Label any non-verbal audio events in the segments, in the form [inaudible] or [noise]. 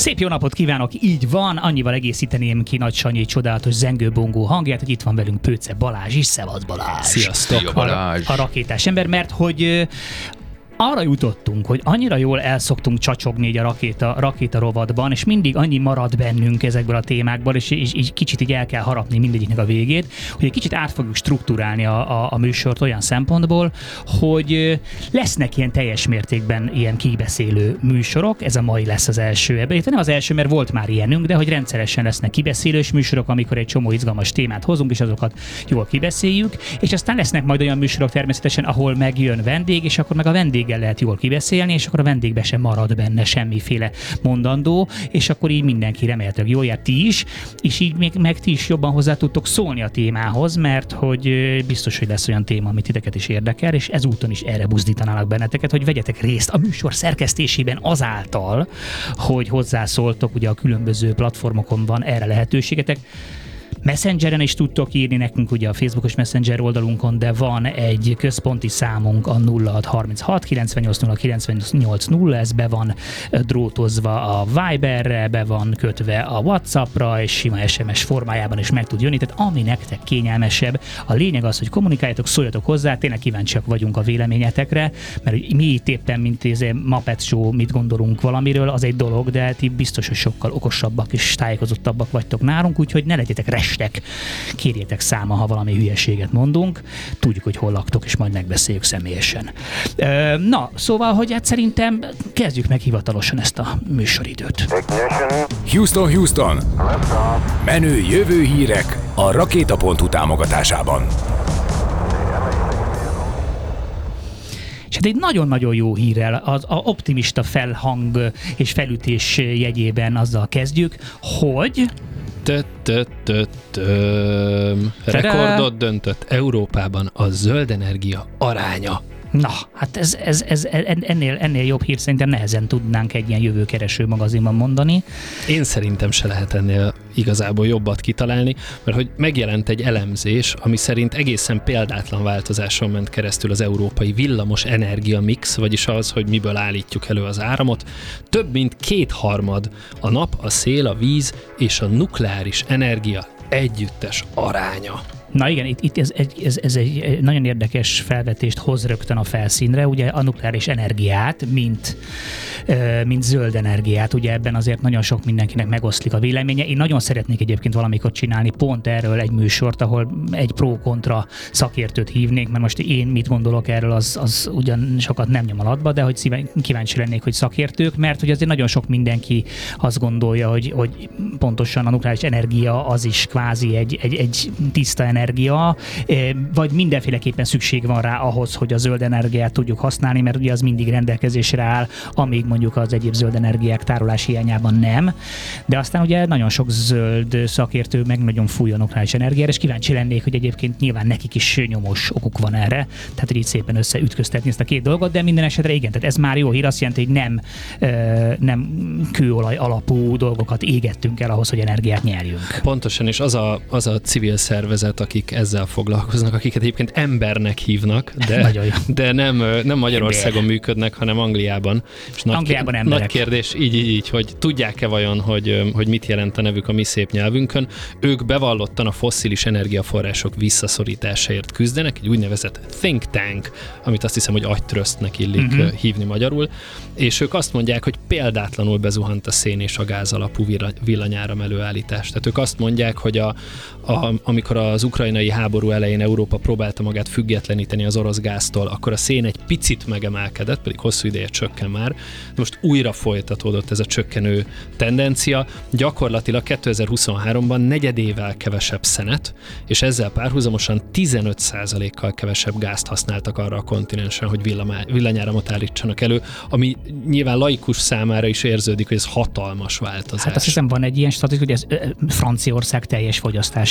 Szép jó napot kívánok, így van, annyival egészíteném ki Nagy Sanyi csodálatos zengőbongó hangját, hogy itt van velünk Pőce Balázs is, Szevasz Balázs. Sziasztok! Szia, Balázs. A, a rakétás ember, mert hogy arra jutottunk, hogy annyira jól elszoktunk csacsogni így a rakéta, rakéta rovatban, és mindig annyi marad bennünk ezekből a témákból, és, és, és kicsit így el kell harapni mindegyiknek a végét, hogy egy kicsit át fogjuk struktúrálni a, a, a műsort olyan szempontból, hogy lesznek ilyen teljes mértékben ilyen kibeszélő műsorok, ez a mai lesz az első ebben. Itt nem az első, mert volt már ilyenünk, de hogy rendszeresen lesznek kibeszélős műsorok, amikor egy csomó izgalmas témát hozunk, és azokat jól kibeszéljük, és aztán lesznek majd olyan műsorok természetesen, ahol megjön vendég, és akkor meg a vendéggel lehet jól kibeszélni, és akkor a vendégbe sem marad benne semmiféle mondandó, és akkor így mindenki remélhetőleg jól jár, ti is, és így még meg ti is jobban hozzá tudtok szólni a témához, mert hogy biztos, hogy lesz olyan téma, amit titeket is érdekel, és ezúton is erre buzdítanának benneteket, hogy vegyetek részt a műsor szerkesztésében azáltal, hogy hozzászóltok, ugye a különböző platformokon van erre lehetőségetek. Messengeren is tudtok írni nekünk ugye a Facebookos Messenger oldalunkon, de van egy központi számunk a 0636 980 980, ez be van drótozva a Viberre, be van kötve a Whatsappra, és sima SMS formájában is meg tud jönni, tehát ami nektek kényelmesebb. A lényeg az, hogy kommunikáljatok, szóljatok hozzá, tényleg kíváncsiak vagyunk a véleményetekre, mert mi itt éppen, mint ez Muppet Show, mit gondolunk valamiről, az egy dolog, de ti biztos, hogy sokkal okosabbak és tájékozottabbak vagytok nálunk, úgyhogy ne legyetek restek, kérjétek száma, ha valami hülyeséget mondunk, tudjuk, hogy hol laktok, és majd megbeszéljük személyesen. Na, szóval, hogy hát szerintem kezdjük meg hivatalosan ezt a műsoridőt. Houston, Houston! Menő jövő hírek a Rakéta.hu támogatásában. És hát egy nagyon-nagyon jó hírrel, az a optimista felhang és felütés jegyében azzal kezdjük, hogy. Rekordot döntött Európában a zöld energia aránya. Na, hát ez, ez, ez ennél, ennél jobb hír szerintem nehezen tudnánk egy ilyen jövőkereső magazinban mondani. Én szerintem se lehet ennél igazából jobbat kitalálni, mert hogy megjelent egy elemzés, ami szerint egészen példátlan változáson ment keresztül az európai villamos energia mix, vagyis az, hogy miből állítjuk elő az áramot. Több mint kétharmad a nap, a szél, a víz és a nukleáris energia együttes aránya. Na igen, itt, itt ez, egy, ez, ez egy nagyon érdekes felvetést hoz rögtön a felszínre, ugye a nukleáris energiát, mint, mint zöld energiát, ugye ebben azért nagyon sok mindenkinek megoszlik a véleménye. Én nagyon szeretnék egyébként valamikor csinálni pont erről egy műsort, ahol egy pro-kontra szakértőt hívnék, mert most én mit gondolok erről, az, az ugyan sokat nem nyom alatba, de hogy szíven, kíváncsi lennék, hogy szakértők, mert hogy azért nagyon sok mindenki azt gondolja, hogy, hogy pontosan a nukleáris energia az is kvázi egy, egy, egy tiszta energia, eh, vagy mindenféleképpen szükség van rá ahhoz, hogy a zöld energiát tudjuk használni, mert ugye az mindig rendelkezésre áll, amíg mondjuk az egyéb zöld energiák tárolás hiányában nem. De aztán ugye nagyon sok zöld szakértő meg nagyon fúj a nukleáris energiára, és kíváncsi lennék, hogy egyébként nyilván nekik is nyomos okuk van erre, tehát hogy így szépen összeütköztetni ezt a két dolgot, de minden esetre igen, tehát ez már jó hír, azt jelenti, hogy nem, ö, nem kőolaj alapú dolgokat égettünk el ahhoz, hogy energiát nyerjünk. Pontosan, és az a, az a civil szervezet, akik ezzel foglalkoznak, akiket egyébként embernek hívnak, de, [laughs] de nem, nem Magyarországon működnek, hanem Angliában. És nagy, Angliában nagy emberek. kérdés, így, így, így, hogy tudják-e vajon, hogy, hogy mit jelent a nevük a mi szép nyelvünkön. Ők bevallottan a fosszilis energiaforrások visszaszorításáért küzdenek, egy úgynevezett think tank, amit azt hiszem, hogy agytrösztnek illik uh-huh. hívni magyarul, és ők azt mondják, hogy példátlanul bezuhant a szén és a gáz alapú villa- villanyáram előállítás. Tehát ők azt mondják, hogy a, a, amikor az ukrajnai háború elején Európa próbálta magát függetleníteni az orosz gáztól, akkor a szén egy picit megemelkedett, pedig hosszú ideje csökken már. Most újra folytatódott ez a csökkenő tendencia. Gyakorlatilag 2023-ban negyedével kevesebb szenet, és ezzel párhuzamosan 15%-kal kevesebb gázt használtak arra a kontinensen, hogy villamá- villanyáramot állítsanak elő, ami nyilván laikus számára is érződik, hogy ez hatalmas változás. Hát azt hiszem van egy ilyen statisztika, hogy ez Franciaország teljes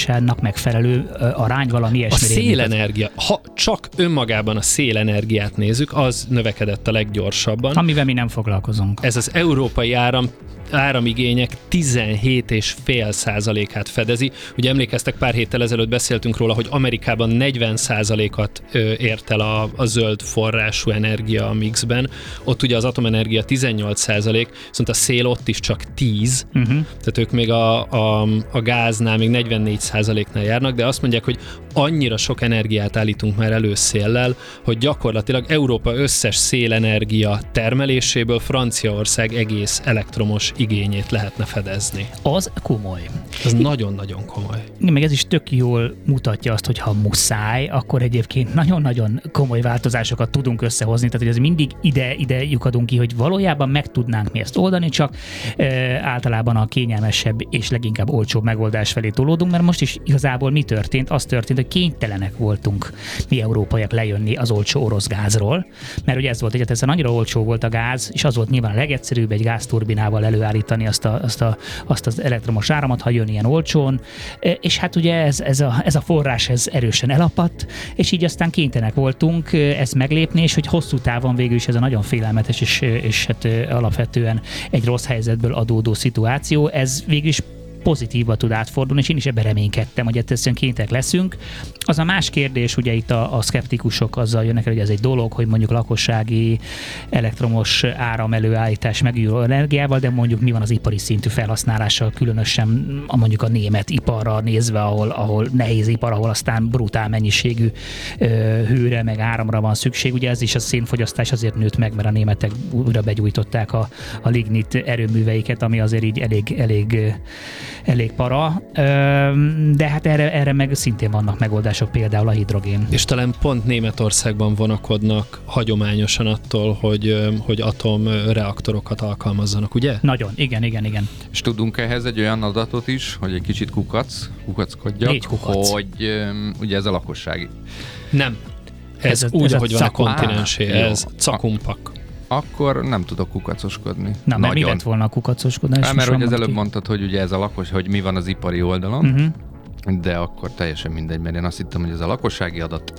fogyasztásának megfelelő arány valami A ilyesmi. rémlik. szélenergia, ha csak önmagában a szélenergiát nézzük, az növekedett a leggyorsabban. Amivel mi nem foglalkozunk. Ez az európai áram áramigények 17,5 százalékát fedezi. Ugye emlékeztek, pár héttel ezelőtt beszéltünk róla, hogy Amerikában 40 százalékat ért el a, a zöld forrású energia a mixben. Ott ugye az atomenergia 18 százalék, viszont a szél ott is csak 10, uh-huh. Mhm. tehát ők még a, a, a gáznál még 44 százaléknál járnak, de azt mondják, hogy annyira sok energiát állítunk már elő széllel, hogy gyakorlatilag Európa összes szélenergia termeléséből Franciaország egész elektromos igényét lehetne fedezni. Az komoly. Ez nagyon-nagyon komoly. Meg ez is tök jól mutatja azt, hogy ha muszáj, akkor egyébként nagyon-nagyon komoly változásokat tudunk összehozni. Tehát, hogy ez mindig ide, ide lyukadunk ki, hogy valójában meg tudnánk mi ezt oldani, csak e, általában a kényelmesebb és leginkább olcsóbb megoldás felé tolódunk, mert most is igazából mi történt? Az történt, hogy kénytelenek voltunk mi európaiak lejönni az olcsó orosz gázról, mert ugye ez volt, hogy ez annyira olcsó volt a gáz, és az volt nyilván a legegyszerűbb egy gázturbinával előállítani azt, a, azt, a, azt az elektromos áramot, ha jön ilyen olcsón, e, és hát ugye ez, ez, a, ez a forrás ez erősen elapadt, és így aztán kénytelenek voltunk e, ezt meglépni, és hogy hosszú távon végül is ez a nagyon félelmetes és, és hát e, alapvetően egy rossz helyzetből adódó szituáció, ez végül is pozitívba tud átfordulni, és én is ebben reménykedtem, hogy egyszerűen kénytek leszünk. Az a más kérdés, ugye itt a, a szkeptikusok azzal jönnek el, hogy ez egy dolog, hogy mondjuk lakossági elektromos áram előállítás megújuló energiával, de mondjuk mi van az ipari szintű felhasználással, különösen a mondjuk a német iparra nézve, ahol, ahol nehéz ipar, ahol aztán brutál mennyiségű ö, hőre, meg áramra van szükség. Ugye ez is a szénfogyasztás azért nőtt meg, mert a németek újra begyújtották a, a lignit erőműveiket, ami azért így elég, elég elég para, de hát erre, erre meg szintén vannak megoldások, például a hidrogén. És talán pont Németországban vonakodnak hagyományosan attól, hogy, hogy atomreaktorokat alkalmazzanak, ugye? Nagyon, igen, igen, igen. És tudunk ehhez egy olyan adatot is, hogy egy kicsit kukac, kukackodjak, Négy kukac. hogy ugye ez a lakossági. Nem, ez, ez úgy, ez ahogy van a kontinensé, ez cakumpak akkor nem tudok kukacoskodni. Na, mert mi lett volna a kukacoskodás? Hát, mert hogy az előbb mondtad, hogy ugye ez a lakos, hogy mi van az ipari oldalon, uh-huh. de akkor teljesen mindegy, mert én azt hittem, hogy ez a lakossági adat.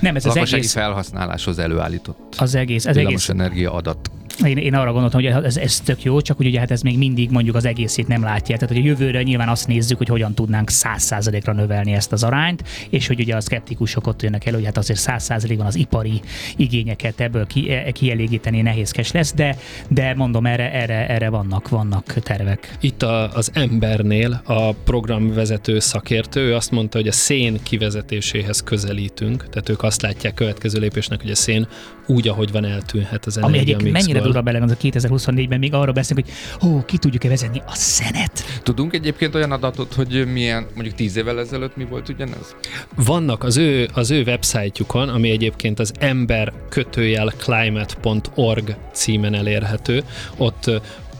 Nem, ez a az lakossági egész... felhasználáshoz előállított. Az egész, ez egész. energia adat én, én arra gondoltam, hogy ez, ez tök jó, csak ugye hát ez még mindig mondjuk az egészét nem látja. Tehát, hogy a jövőre nyilván azt nézzük, hogy hogyan tudnánk 100%-ra növelni ezt az arányt, és hogy ugye a szkeptikusok ott jönnek el, hogy hát azért 100%-ban az ipari igényeket ebből ki, e, kielégíteni nehézkes lesz, de, de mondom, erre, erre, erre vannak, vannak tervek. Itt a, az embernél a programvezető szakértő azt mondta, hogy a szén kivezetéséhez közelítünk, tehát ők azt látják következő lépésnek, hogy a szén úgy, ahogy van, eltűnhet az Ami egyébként mennyire durva bele, az a 2024-ben még arra beszélünk, hogy ó, ki tudjuk-e vezetni a szenet. Tudunk egyébként olyan adatot, hogy milyen, mondjuk tíz évvel ezelőtt mi volt ugyanez? Vannak az ő, az ő websájtjukon, ami egyébként az ember kötőjel climate.org címen elérhető. Ott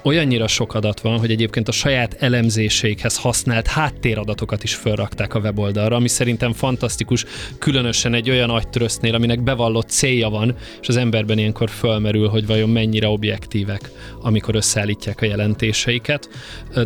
olyannyira sok adat van, hogy egyébként a saját elemzéseikhez használt háttéradatokat is felrakták a weboldalra, ami szerintem fantasztikus, különösen egy olyan agytrösznél, aminek bevallott célja van, és az emberben ilyenkor fölmerül, hogy vajon mennyire objektívek, amikor összeállítják a jelentéseiket,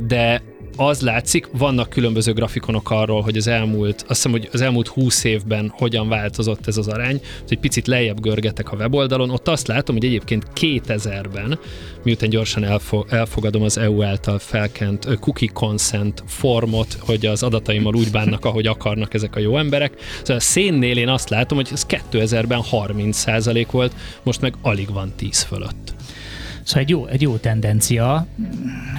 de az látszik, vannak különböző grafikonok arról, hogy az elmúlt, azt hiszem, hogy az elmúlt 20 évben hogyan változott ez az arány, egy picit lejjebb görgetek a weboldalon, ott azt látom, hogy egyébként 2000-ben, miután gyorsan elfo- elfogadom az EU által felkent cookie consent formot, hogy az adataimmal úgy bánnak, ahogy akarnak ezek a jó emberek. Szóval a szénnél én azt látom, hogy ez 2000-ben 30% volt, most meg alig van 10 fölött. Szóval egy jó, egy jó tendencia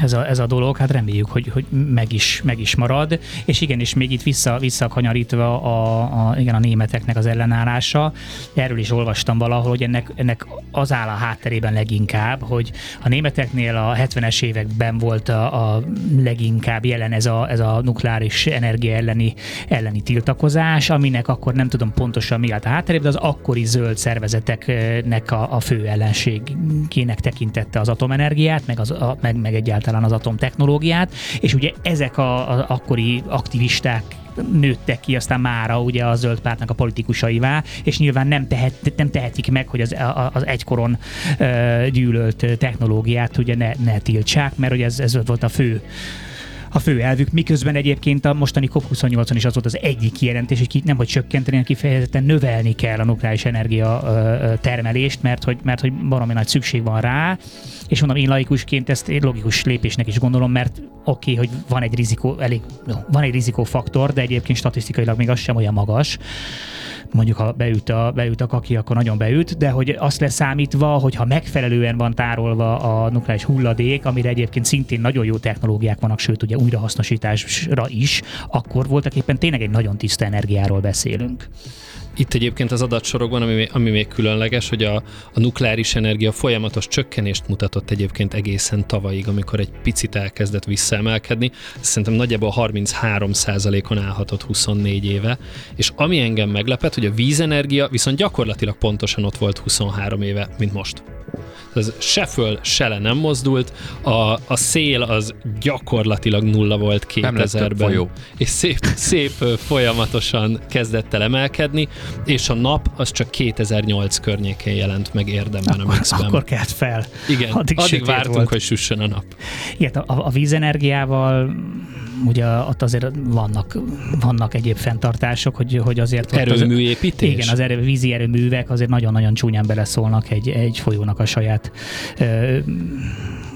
ez a, ez a dolog, hát reméljük, hogy, hogy meg, is, meg is marad, és igenis még itt vissza, visszakanyarítva a, a, igen, a németeknek az ellenállása, erről is olvastam valahol, hogy ennek, ennek az áll a hátterében leginkább, hogy a németeknél a 70-es években volt a, a leginkább jelen ez a, ez a nukleáris energia elleni, elleni tiltakozás, aminek akkor nem tudom pontosan mi állt a hátterében, de az akkori zöld szervezeteknek a, a fő ellenségének tekintett fejlesztette az atomenergiát, meg, az, a, meg, meg egyáltalán az atomtechnológiát, és ugye ezek a, a akkori aktivisták nőttek ki aztán mára ugye a zöld pártnak a politikusaivá, és nyilván nem, tehet, nem tehetik meg, hogy az, az egykoron gyűlölt technológiát ugye ne, ne tiltsák, mert ugye ez, ez volt a fő a fő elvük, miközben egyébként a mostani COP28-on is az volt az egyik kijelentés, hogy nem hogy csökkenteni, hanem kifejezetten növelni kell a nukleáris energia termelést, mert hogy, mert hogy baromi nagy szükség van rá, És mondom, én laikusként ezt én logikus lépésnek is gondolom, mert oké, okay, hogy van egy rizikó, elég, van egy rizikófaktor, de egyébként statisztikailag még az sem olyan magas mondjuk ha beüt a, beüt a kaki, akkor nagyon beüt, de hogy azt leszámítva, hogyha megfelelően van tárolva a nukleáris hulladék, amire egyébként szintén nagyon jó technológiák vannak, sőt ugye újrahasznosításra is, akkor voltak éppen tényleg egy nagyon tiszta energiáról beszélünk. Itt egyébként az adatsorokban, ami, ami még különleges, hogy a, a nukleáris energia folyamatos csökkenést mutatott egyébként egészen tavalyig, amikor egy picit elkezdett visszaemelkedni. Szerintem nagyjából 33%-on állhatott 24 éve, és ami engem meglepett, hogy a vízenergia viszont gyakorlatilag pontosan ott volt 23 éve, mint most. Ez se föl, se le nem mozdult, a, a szél az gyakorlatilag nulla volt 2000-ben. És szép, szép folyamatosan kezdett el emelkedni, és a nap az csak 2008 környékén jelent meg érdemben akkor, a mixben. Akkor kelt fel. Igen, addig, addig vártunk, volt. hogy süssön a nap. Igen, a, a vízenergiával ugye ott azért vannak, vannak egyéb fenntartások, hogy, hogy azért... Erőműépítés? Igen, az erő, vízi erőművek azért nagyon-nagyon csúnyán beleszólnak egy, egy folyónak a saját ö,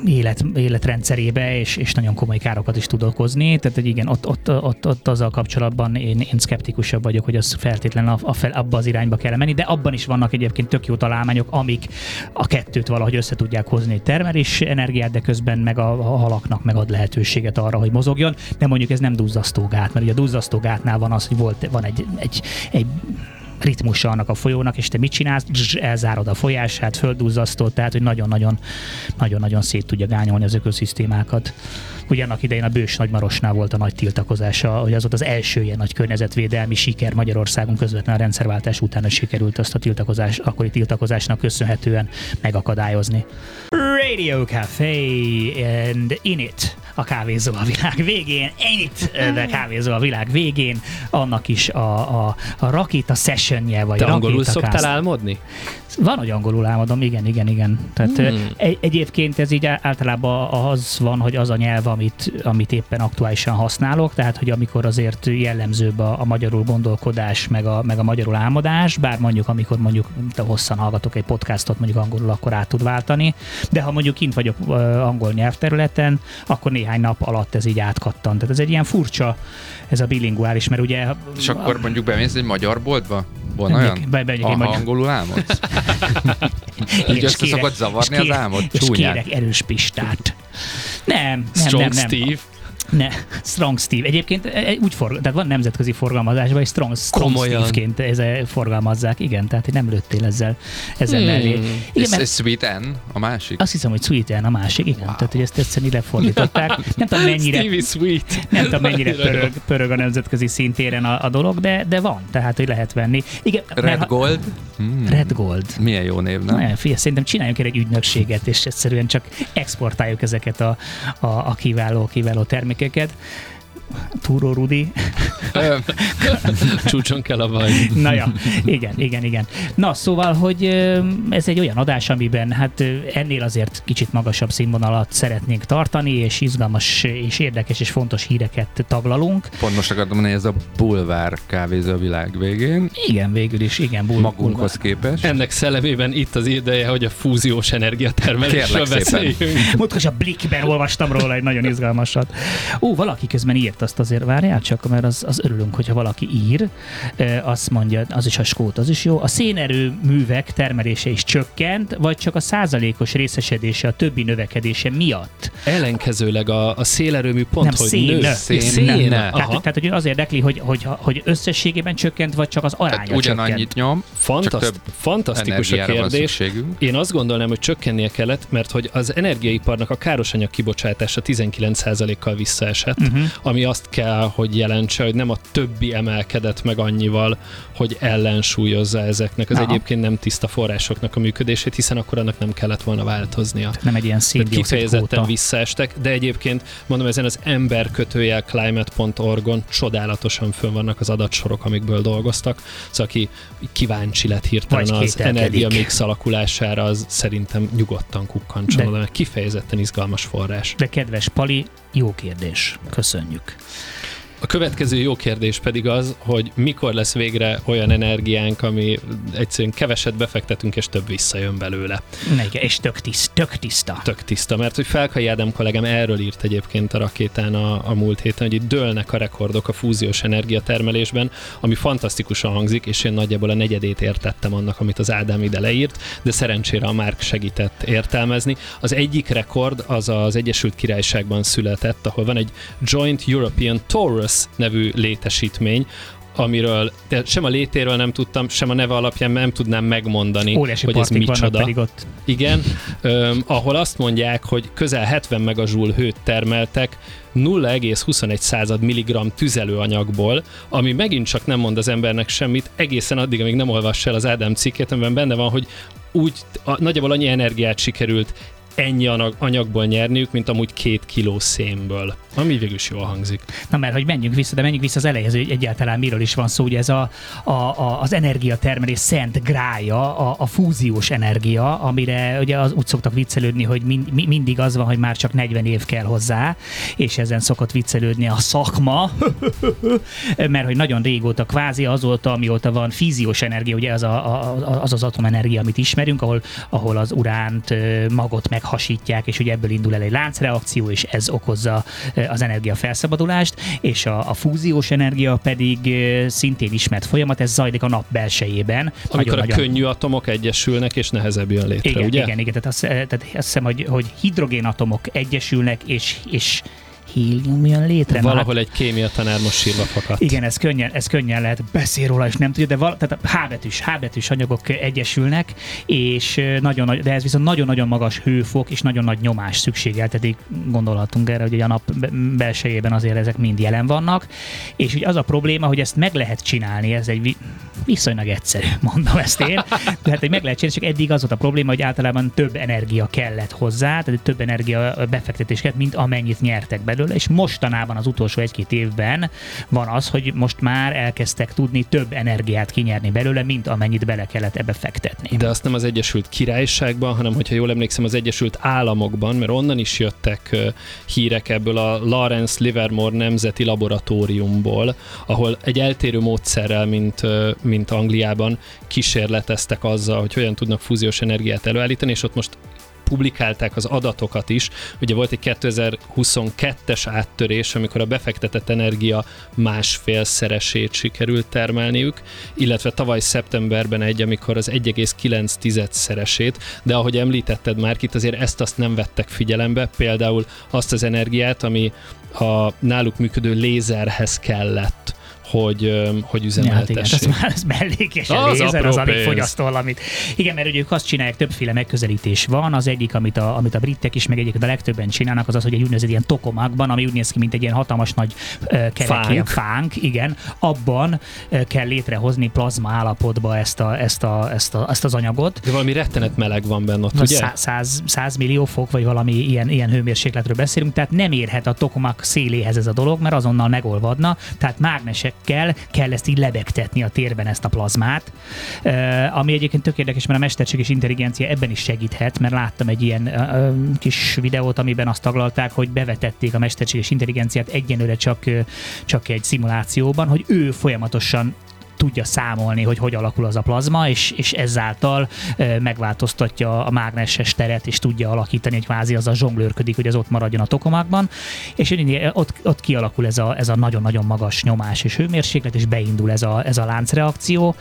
élet, életrendszerébe, és, és nagyon komoly károkat is tud okozni. Tehát, hogy igen, ott, ott, ott, ott azzal kapcsolatban én, én szkeptikusabb vagyok, hogy az feltétlenül a, a fel, abba az irányba kell menni, de abban is vannak egyébként tök jó találmányok, amik a kettőt valahogy össze tudják hozni, termelés energiát, de közben meg a, a halaknak megad lehetőséget arra, hogy mozogjon. De mondjuk ez nem duzzasztó gát, mert ugye a duzzasztó gátnál van az, hogy volt, van egy, egy, egy ritmusa annak a folyónak, és te mit csinálsz? Zzz, elzárod a folyását, földúzzasztod, tehát hogy nagyon-nagyon, nagyon-nagyon szét tudja gányolni az ökoszisztémákat. Ugye annak idején a Bős Nagymarosnál volt a nagy tiltakozása, hogy az volt az első ilyen nagy környezetvédelmi siker Magyarországon közvetlenül a rendszerváltás után, hogy sikerült azt a tiltakozás, akkori tiltakozásnak köszönhetően megakadályozni. Radio Café and in it a kávézó a világ végén, ennyit de kávézó a világ végén, annak is a, a, a rakéta sessionje, vagy Te angolul szoktál álmodni? Van, hogy angolul álmodom, igen, igen, igen. Tehát hmm. egy, egyébként ez így általában az van, hogy az a nyelv, amit, amit éppen aktuálisan használok, tehát hogy amikor azért jellemzőbb a, a magyarul gondolkodás, meg a, meg a magyarul álmodás, bár mondjuk amikor mondjuk te hosszan hallgatok egy podcastot mondjuk angolul, akkor át tud váltani, de ha mondjuk kint vagyok angol nyelvterületen, akkor néhány nap alatt ez így átkattan. Tehát ez egy ilyen furcsa, ez a bilinguális, mert ugye... És akkor mondjuk bemész egy magyar boltba? Van olyan? Be, be, ha magyar... angolul álmodsz? [laughs] Így össze szokott zavarni az álmod? És kérek erős pistát. Nem, nem, Strong nem, nem. Steve. Ne, Strong Steve. Egyébként e, e, úgy forgal, tehát van nemzetközi forgalmazásban, és Strong, Strong Steve-ként ez forgalmazzák, igen, tehát nem lőttél ezzel, ezzel hmm. mellé. Igen, és mert, Sweet N a másik? Azt hiszem, hogy Sweet N a másik, igen. Wow. Tehát, hogy ezt egyszerűen lefordították. Nem tudom, [laughs] mennyire, Stevie Sweet. Nem tudom, mennyire pörög, pörög a nemzetközi szintéren a, a dolog, de, de van, tehát, hogy lehet venni. Igen, Red mert, Gold? Hmm. Red Gold. Milyen jó név, nem? Na, figyelj, szerintem csináljunk egy ügynökséget, és egyszerűen csak exportáljuk ezeket a, a, a kiváló, kiváló termékeket termékeket, Túró Rudi. [laughs] Csúcson kell a vaj. Na ja, igen, igen, igen. Na, szóval, hogy ez egy olyan adás, amiben hát ennél azért kicsit magasabb színvonalat szeretnénk tartani, és izgalmas és érdekes és fontos híreket taglalunk. Pont most akartam mondani, ez a bulvár kávézó a világ végén. Igen, végül is, igen. Bul- Magunkhoz képest. Ennek szellemében itt az ideje, hogy a fúziós energiatermelésről beszéljünk. Mondjuk, a Blikben olvastam róla egy nagyon izgalmasat. Ó, valaki közben írt azt azért várjál csak, mert az, az örülünk, hogyha valaki ír, azt mondja, az is a skót, az is jó. A szénerőművek termelése is csökkent, vagy csak a százalékos részesedése a többi növekedése miatt? Ellenkezőleg a, a szélerőmű pont, Nem, hogy szén, nő. Szén, szén. szén. Tehát, tehát, hogy az érdekli, hogy, hogy, hogy összességében csökkent, vagy csak az aránya tehát ugyanannyit csökkent. nyom, Fantaszt, csak több fantasztikus a kérdés. Én azt gondolnám, hogy csökkennie kellett, mert hogy az energiaiparnak a károsanyag kibocsátása 19%-kal visszaesett, uh-huh. ami azt kell, hogy jelentse, hogy nem a többi emelkedett meg annyival, hogy ellensúlyozza ezeknek az Aha. egyébként nem tiszta forrásoknak a működését, hiszen akkor annak nem kellett volna változnia. Nem egy ilyen széndiokszid Kifejezetten kvóta. visszaestek, de egyébként mondom, ezen az emberkötőjel climate.org-on csodálatosan fönn vannak az adatsorok, amikből dolgoztak. Szóval aki kíváncsi lett hirtelen Vagy az kételkedik. energiamix alakulására, az szerintem nyugodtan kukkantson oda, mert kifejezetten izgalmas forrás. De kedves Pali, jó kérdés. Köszönjük. A következő jó kérdés pedig az, hogy mikor lesz végre olyan energiánk, ami egyszerűen keveset befektetünk, és több visszajön belőle. Igen, és tök tiszt. tök tiszta. Tök tiszta, mert hogy Felkai Ádám kollégám erről írt egyébként a rakétán a, a múlt héten, hogy itt dőlnek a rekordok a fúziós energiatermelésben, ami fantasztikusan hangzik, és én nagyjából a negyedét értettem annak, amit az Ádám ide leírt, de szerencsére a Márk segített értelmezni. Az egyik rekord az az Egyesült Királyságban született, ahol van egy Joint European Taurus nevű létesítmény, amiről de sem a létéről nem tudtam, sem a neve alapján nem tudnám megmondani, Óriási hogy ez micsoda. pedig ott. Igen, öm, ahol azt mondják, hogy közel 70 megazsúl hőt termeltek 0,21 század milligramm tüzelőanyagból, ami megint csak nem mond az embernek semmit, egészen addig, amíg nem olvassa el az Ádám cikkét, amiben benne van, hogy úgy a, nagyjából annyi energiát sikerült ennyi anyag, anyagból nyerniük, mint amúgy két kiló szénből. Ami végül is jól hangzik. Na mert hogy menjünk vissza, de menjünk vissza az elejéhez, hogy egyáltalán miről is van szó. Ugye ez a, a, a, az energiatermelés szent grája, a, a fúziós energia, amire ugye az, úgy szoktak viccelődni, hogy mind, mi, mindig az van, hogy már csak 40 év kell hozzá, és ezen szokott viccelődni a szakma, [laughs] mert hogy nagyon régóta, kvázi azóta, amióta van fíziós energia, ugye az a, a, az, az atomenergia, amit ismerünk, ahol, ahol az uránt, magot meghasítják, és ugye ebből indul el egy láncreakció, és ez okozza az energia felszabadulást, és a, a fúziós energia pedig szintén ismert folyamat, ez zajlik a nap belsejében. Amikor a Nagyon-nagyon- könnyű atomok egyesülnek, és nehezebb jön létre, igen, ugye? igen, igen, tehát azt, tehát azt hiszem, hogy, hogy hidrogénatomok egyesülnek, és, és hélium jön létre. Na, hát Valahol egy kémia tanár most sírva fakadt. igen, ez könnyen, ez könnyen lehet beszél róla, és nem tudja, de val, tehát a H betűs, H betűs anyagok egyesülnek, és nagyon nagy, de ez viszont nagyon-nagyon magas hőfok és nagyon nagy nyomás szükségeltetik. Gondolhatunk erre, hogy a nap be- belsejében azért ezek mind jelen vannak, és ugye az a probléma, hogy ezt meg lehet csinálni, ez egy vi- viszonylag egyszerű, [laughs] mondom ezt én, de hát hogy meg lehet csinálni, csak eddig az volt a probléma, hogy általában több energia kellett hozzá, tehát több energia befektetés kellett, mint amennyit nyertek belőle, és mostanában az utolsó egy-két évben van az, hogy most már elkezdtek tudni több energiát kinyerni belőle, mint amennyit bele kellett ebbe fektetni. De azt nem az Egyesült Királyságban, hanem hogyha jól emlékszem, az Egyesült Államokban, mert onnan is jöttek hírek ebből a Lawrence Livermore Nemzeti Laboratóriumból, ahol egy eltérő módszerrel, mint, mint Angliában kísérleteztek azzal, hogy hogyan tudnak fúziós energiát előállítani, és ott most publikálták az adatokat is. Ugye volt egy 2022-es áttörés, amikor a befektetett energia másfélszeresét sikerült termelniük, illetve tavaly szeptemberben egy, amikor az 1,9 szeresét, de ahogy említetted már itt azért ezt azt nem vettek figyelembe, például azt az energiát, ami a náluk működő lézerhez kellett, hogy, hogy Ja, hát igen, üzemeltessék. ez már ez mellékes Az lézer, az alig fogyasztó valamit. Igen, mert ugye ők azt csinálják, többféle megközelítés van. Az egyik, amit a, amit a britek is, meg egyébként a legtöbben csinálnak, az az, hogy egy úgynevezett ilyen tokomakban, ami úgy néz ki, mint egy ilyen hatalmas nagy ö, kerek, Fánk. ilyen fánk, igen, abban kell létrehozni plazma állapotba ezt, a, ezt, a, ezt, a, ezt az anyagot. De valami rettenet meleg van benne ott, Vagy ugye? szá- 100, 100 millió fok, vagy valami ilyen, ilyen hőmérsékletről beszélünk, tehát nem érhet a tokomak széléhez ez a dolog, mert azonnal megolvadna, tehát mágnesekkel kell ezt így lebegtetni a térben ezt a plazmát, ami egyébként tök érdekes, mert a mesterséges intelligencia ebben is segíthet, mert láttam egy ilyen kis videót, amiben azt taglalták, hogy bevetették a mesterséges intelligenciát egyenlőre csak, csak egy szimulációban, hogy ő folyamatosan tudja számolni, hogy hogy alakul az a plazma, és, és ezáltal megváltoztatja a mágneses teret, és tudja alakítani, hogy kvázi az a zsonglőrködik, hogy az ott maradjon a tokomakban, és ott, ott kialakul ez a, ez a nagyon-nagyon magas nyomás és hőmérséklet, és beindul ez a, ez a láncreakció.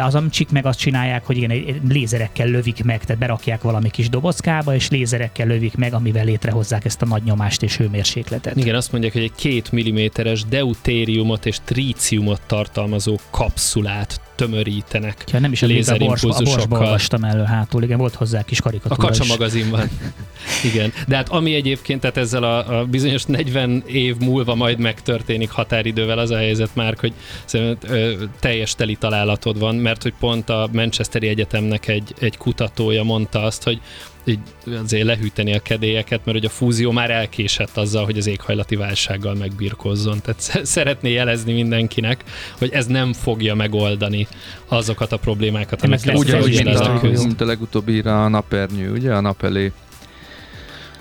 Az amcsik meg azt csinálják, hogy igen, lézerekkel lövik meg, tehát berakják valami kis dobozkába, és lézerekkel lövik meg, amivel létrehozzák ezt a nagy nyomást és hőmérsékletet. Igen, azt mondják, hogy egy két milliméteres deutériumot és tríciumot tartalmazó kapszulát tömörítenek. Ja, nem is a a borsba, a borsba olvastam elő hátul, igen, volt hozzá kis A karikatúra kacsa is. magazinban. [laughs] Igen. De hát ami egyébként, tehát ezzel a, a bizonyos 40 év múlva majd megtörténik határidővel az a helyzet már, hogy szerintem ö, teljes teli találatod van, mert hogy pont a Manchesteri Egyetemnek egy, egy kutatója mondta azt, hogy így azért lehűteni a kedélyeket, mert hogy a fúzió már elkésett azzal, hogy az éghajlati válsággal megbirkózzon. Tehát [laughs] sz- szeretné jelezni mindenkinek, hogy ez nem fogja megoldani azokat a problémákat, Nem, amik ez lesz Ugyanúgy, mint a, mint a legutóbbi a napernyő, ugye? A nap elé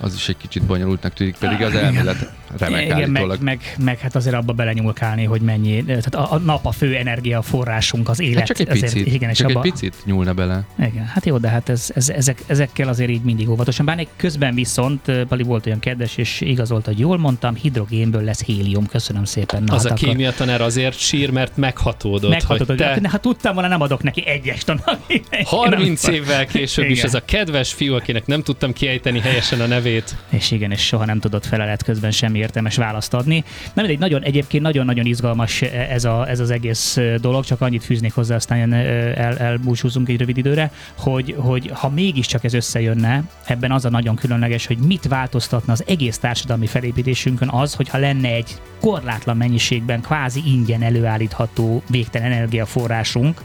az is egy kicsit bonyolultnak tűnik, pedig az elmélet remek Igen, meg, állítólag. meg, meg, hát azért abba belenyúlkálni, hogy mennyi, tehát a, a nap a fő energiaforrásunk, az élet. Hát csak egy ezért, picit, igen, és csak abba, egy picit nyúlna bele. Igen, hát jó, de hát ez, ez, ezek, ezekkel azért így mindig óvatosan. Bár egy közben viszont Pali volt olyan kedves, és igazolt, hogy jól mondtam, hidrogénből lesz hélium. Köszönöm szépen. Na, Az hát a akkor kémia tanár azért sír, mert meghatódott, Meghatod, hogy te ha tudtam volna, nem adok neki egyes tanak. 30 évvel később is Igen. ez a kedves fiú, akinek nem tudtam kiejteni helyesen a nevét. És igen, és soha nem tudott felelet közben semmi értelmes választ adni. Nem, egy nagyon, egyébként nagyon-nagyon izgalmas ez, a, ez az egész dolog, csak annyit fűznék hozzá, aztán el, elbúcsúzunk egy rövid időre, hogy, hogy ha mégiscsak ez összejönne, ebben az a nagyon különleges, hogy mit változtatna az egész társadalmi felépítésünkön az, hogyha lenne egy korlátlan mennyiségben kvázi ingyen előállítható végtelen energiaforrásunk,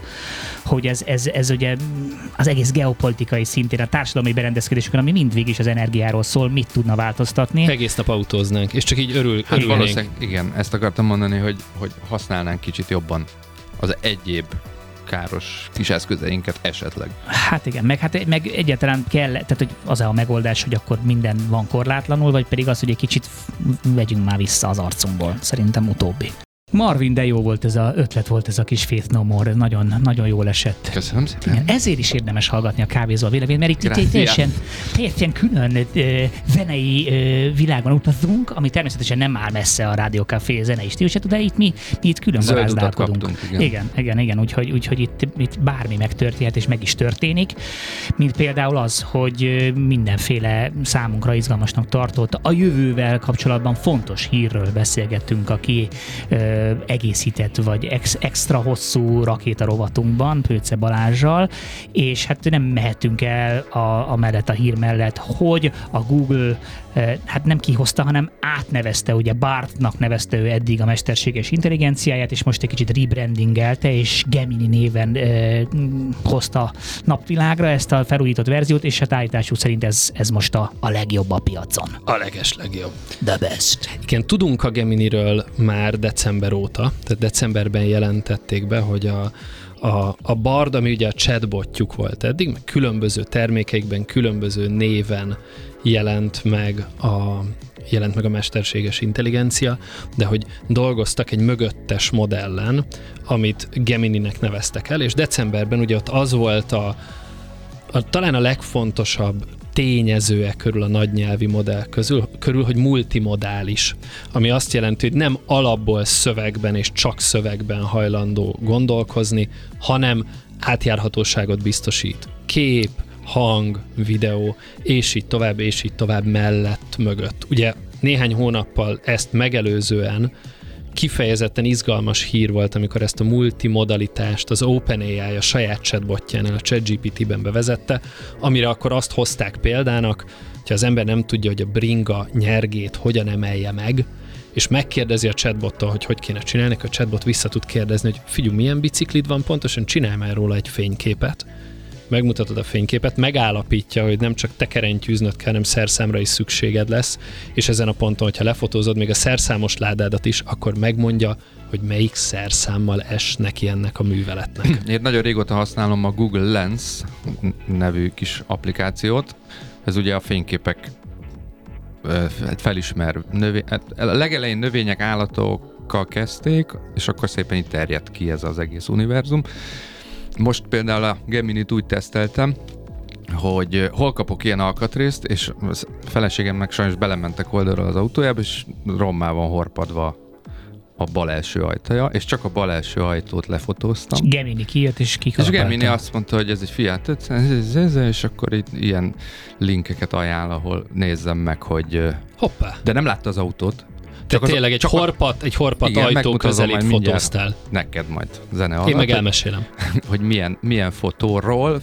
hogy ez, ez, ez ugye az egész geopolitikai szintén, a társadalmi berendezkedésünkön, ami mind végig is az energiáról szól, mit tudna változtatni. Egész nap autóznánk, és csak így örül, Hát örülnénk. valószínűleg, igen, ezt akartam mondani, hogy, hogy használnánk kicsit jobban az egyéb káros kis eszközeinket esetleg. Hát igen, meg, hát, meg egyáltalán kell, tehát hogy az a megoldás, hogy akkor minden van korlátlanul, vagy pedig az, hogy egy kicsit vegyünk már vissza az arcunkból. Szerintem utóbbi. Marvin, de jó volt ez a ötlet, volt ez a kis Faith No More, nagyon, nagyon jól esett. Köszönöm szépen. Igen, ezért is érdemes hallgatni a kávézó a véleményt, mert itt, itt egy Grazie. teljesen, teljesen külön ö, zenei ö, világon utazunk, ami természetesen nem áll messze a Rádió Café zenei stílusától, de itt mi, mi itt külön Zöld kaptunk, igen. igen, igen, igen úgyhogy, úgyhogy itt, itt bármi megtörténhet és meg is történik, mint például az, hogy mindenféle számunkra izgalmasnak tartott, a jövővel kapcsolatban fontos hírről beszélgettünk, aki ö, egészített vagy ex, extra hosszú rakétarovatunkban, Pőce Balázsjal, és hát nem mehetünk el a, a mellett, a hír mellett, hogy a Google hát nem kihozta, hanem átnevezte, ugye Bartnak nevezte ő eddig a mesterséges intelligenciáját, és most egy kicsit rebrandingelte, és Gemini néven eh, hozta napvilágra ezt a felújított verziót, és hát állításuk szerint ez, ez most a, a legjobb a piacon. A leges legjobb. The best. Igen, tudunk a Geminiről már december óta, tehát decemberben jelentették be, hogy a, a, a Bard, ami ugye a chatbotjuk volt eddig, meg különböző termékeikben, különböző néven jelent meg a jelent meg a mesterséges intelligencia, de hogy dolgoztak egy mögöttes modellen, amit Gemininek neveztek el, és decemberben ugye ott az volt a, a talán a legfontosabb tényezője körül a nagynyelvi modell közül, körül, hogy multimodális, ami azt jelenti, hogy nem alapból szövegben és csak szövegben hajlandó gondolkozni, hanem átjárhatóságot biztosít. Kép, hang, videó, és így tovább, és így tovább mellett, mögött. Ugye néhány hónappal ezt megelőzően kifejezetten izgalmas hír volt, amikor ezt a multimodalitást az OpenAI a saját chatbotjánál, a ChatGPT-ben bevezette, amire akkor azt hozták példának, hogyha az ember nem tudja, hogy a bringa nyergét hogyan emelje meg, és megkérdezi a chatbottól, hogy hogy kéne csinálni, a chatbot vissza tud kérdezni, hogy figyelj, milyen biciklid van pontosan, csinálj már róla egy fényképet, megmutatod a fényképet, megállapítja, hogy nem csak tekerentyűznöd kell, hanem szerszámra is szükséged lesz, és ezen a ponton, hogyha lefotózod még a szerszámos ládádat is, akkor megmondja, hogy melyik szerszámmal es neki ennek a műveletnek. [clears throat] Én nagyon régóta használom a Google Lens nevű kis applikációt. Ez ugye a fényképek hát felismer növény, hát a legelején növények, állatokkal kezdték, és akkor szépen itt terjedt ki ez az egész univerzum. Most például a Gemini-t úgy teszteltem, hogy ö, hol kapok ilyen alkatrészt, és a feleségemnek sajnos belementek oldalról az autójába, és rommá van horpadva a bal első ajtaja, és csak a bal első ajtót lefotóztam. És Gemini kijött, és És kikalapálta. Gemini azt mondta, hogy ez egy Fiat 500, ez, ez, ez, és akkor itt ilyen linkeket ajánl, ahol nézzem meg, hogy... ö, Hoppá! De nem látta az autót. Csak az- tényleg egy csak horpat, egy horpat Igen, ajtó közelét fotóztál. Neked majd zene alatt, Én meg hogy, elmesélem. [laughs] hogy milyen, milyen fotóról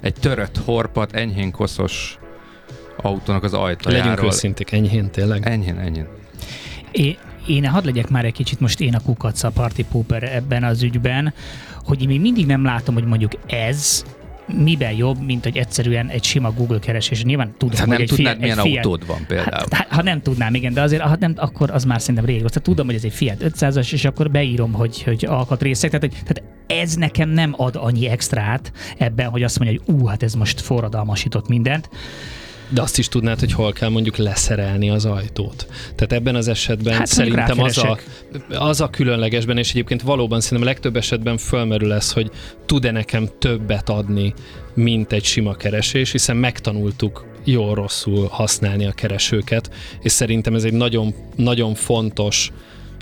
egy törött horpat, enyhén koszos autónak az ajtajáról. Legyünk őszinték, enyhén tényleg. Enyhén, enyhén. É, én hadd legyek már egy kicsit most én a kukac, a party pooper ebben az ügyben, hogy én még mindig nem látom, hogy mondjuk ez miben jobb, mint hogy egyszerűen egy sima Google keresés. Nyilván tudom, Hát hogy nem egy tudnád, Fiat, milyen egy Fiat, autód van például. Hát, hát, ha nem tudnám, igen, de azért ha nem, akkor az már szerintem rég. Tehát tudom, hogy ez egy Fiat 500-as, és akkor beírom, hogy, hogy alkatrészek. Tehát, hogy, tehát ez nekem nem ad annyi extrát ebben, hogy azt mondja, hogy ú, hát ez most forradalmasított mindent. De azt is tudnád, hogy hol kell mondjuk leszerelni az ajtót. Tehát ebben az esetben Hát, szerintem az a, az a különlegesben, és egyébként valóban szerintem a legtöbb esetben fölmerül ez, hogy tud-e nekem többet adni, mint egy sima keresés, hiszen megtanultuk jól-rosszul használni a keresőket, és szerintem ez egy nagyon, nagyon fontos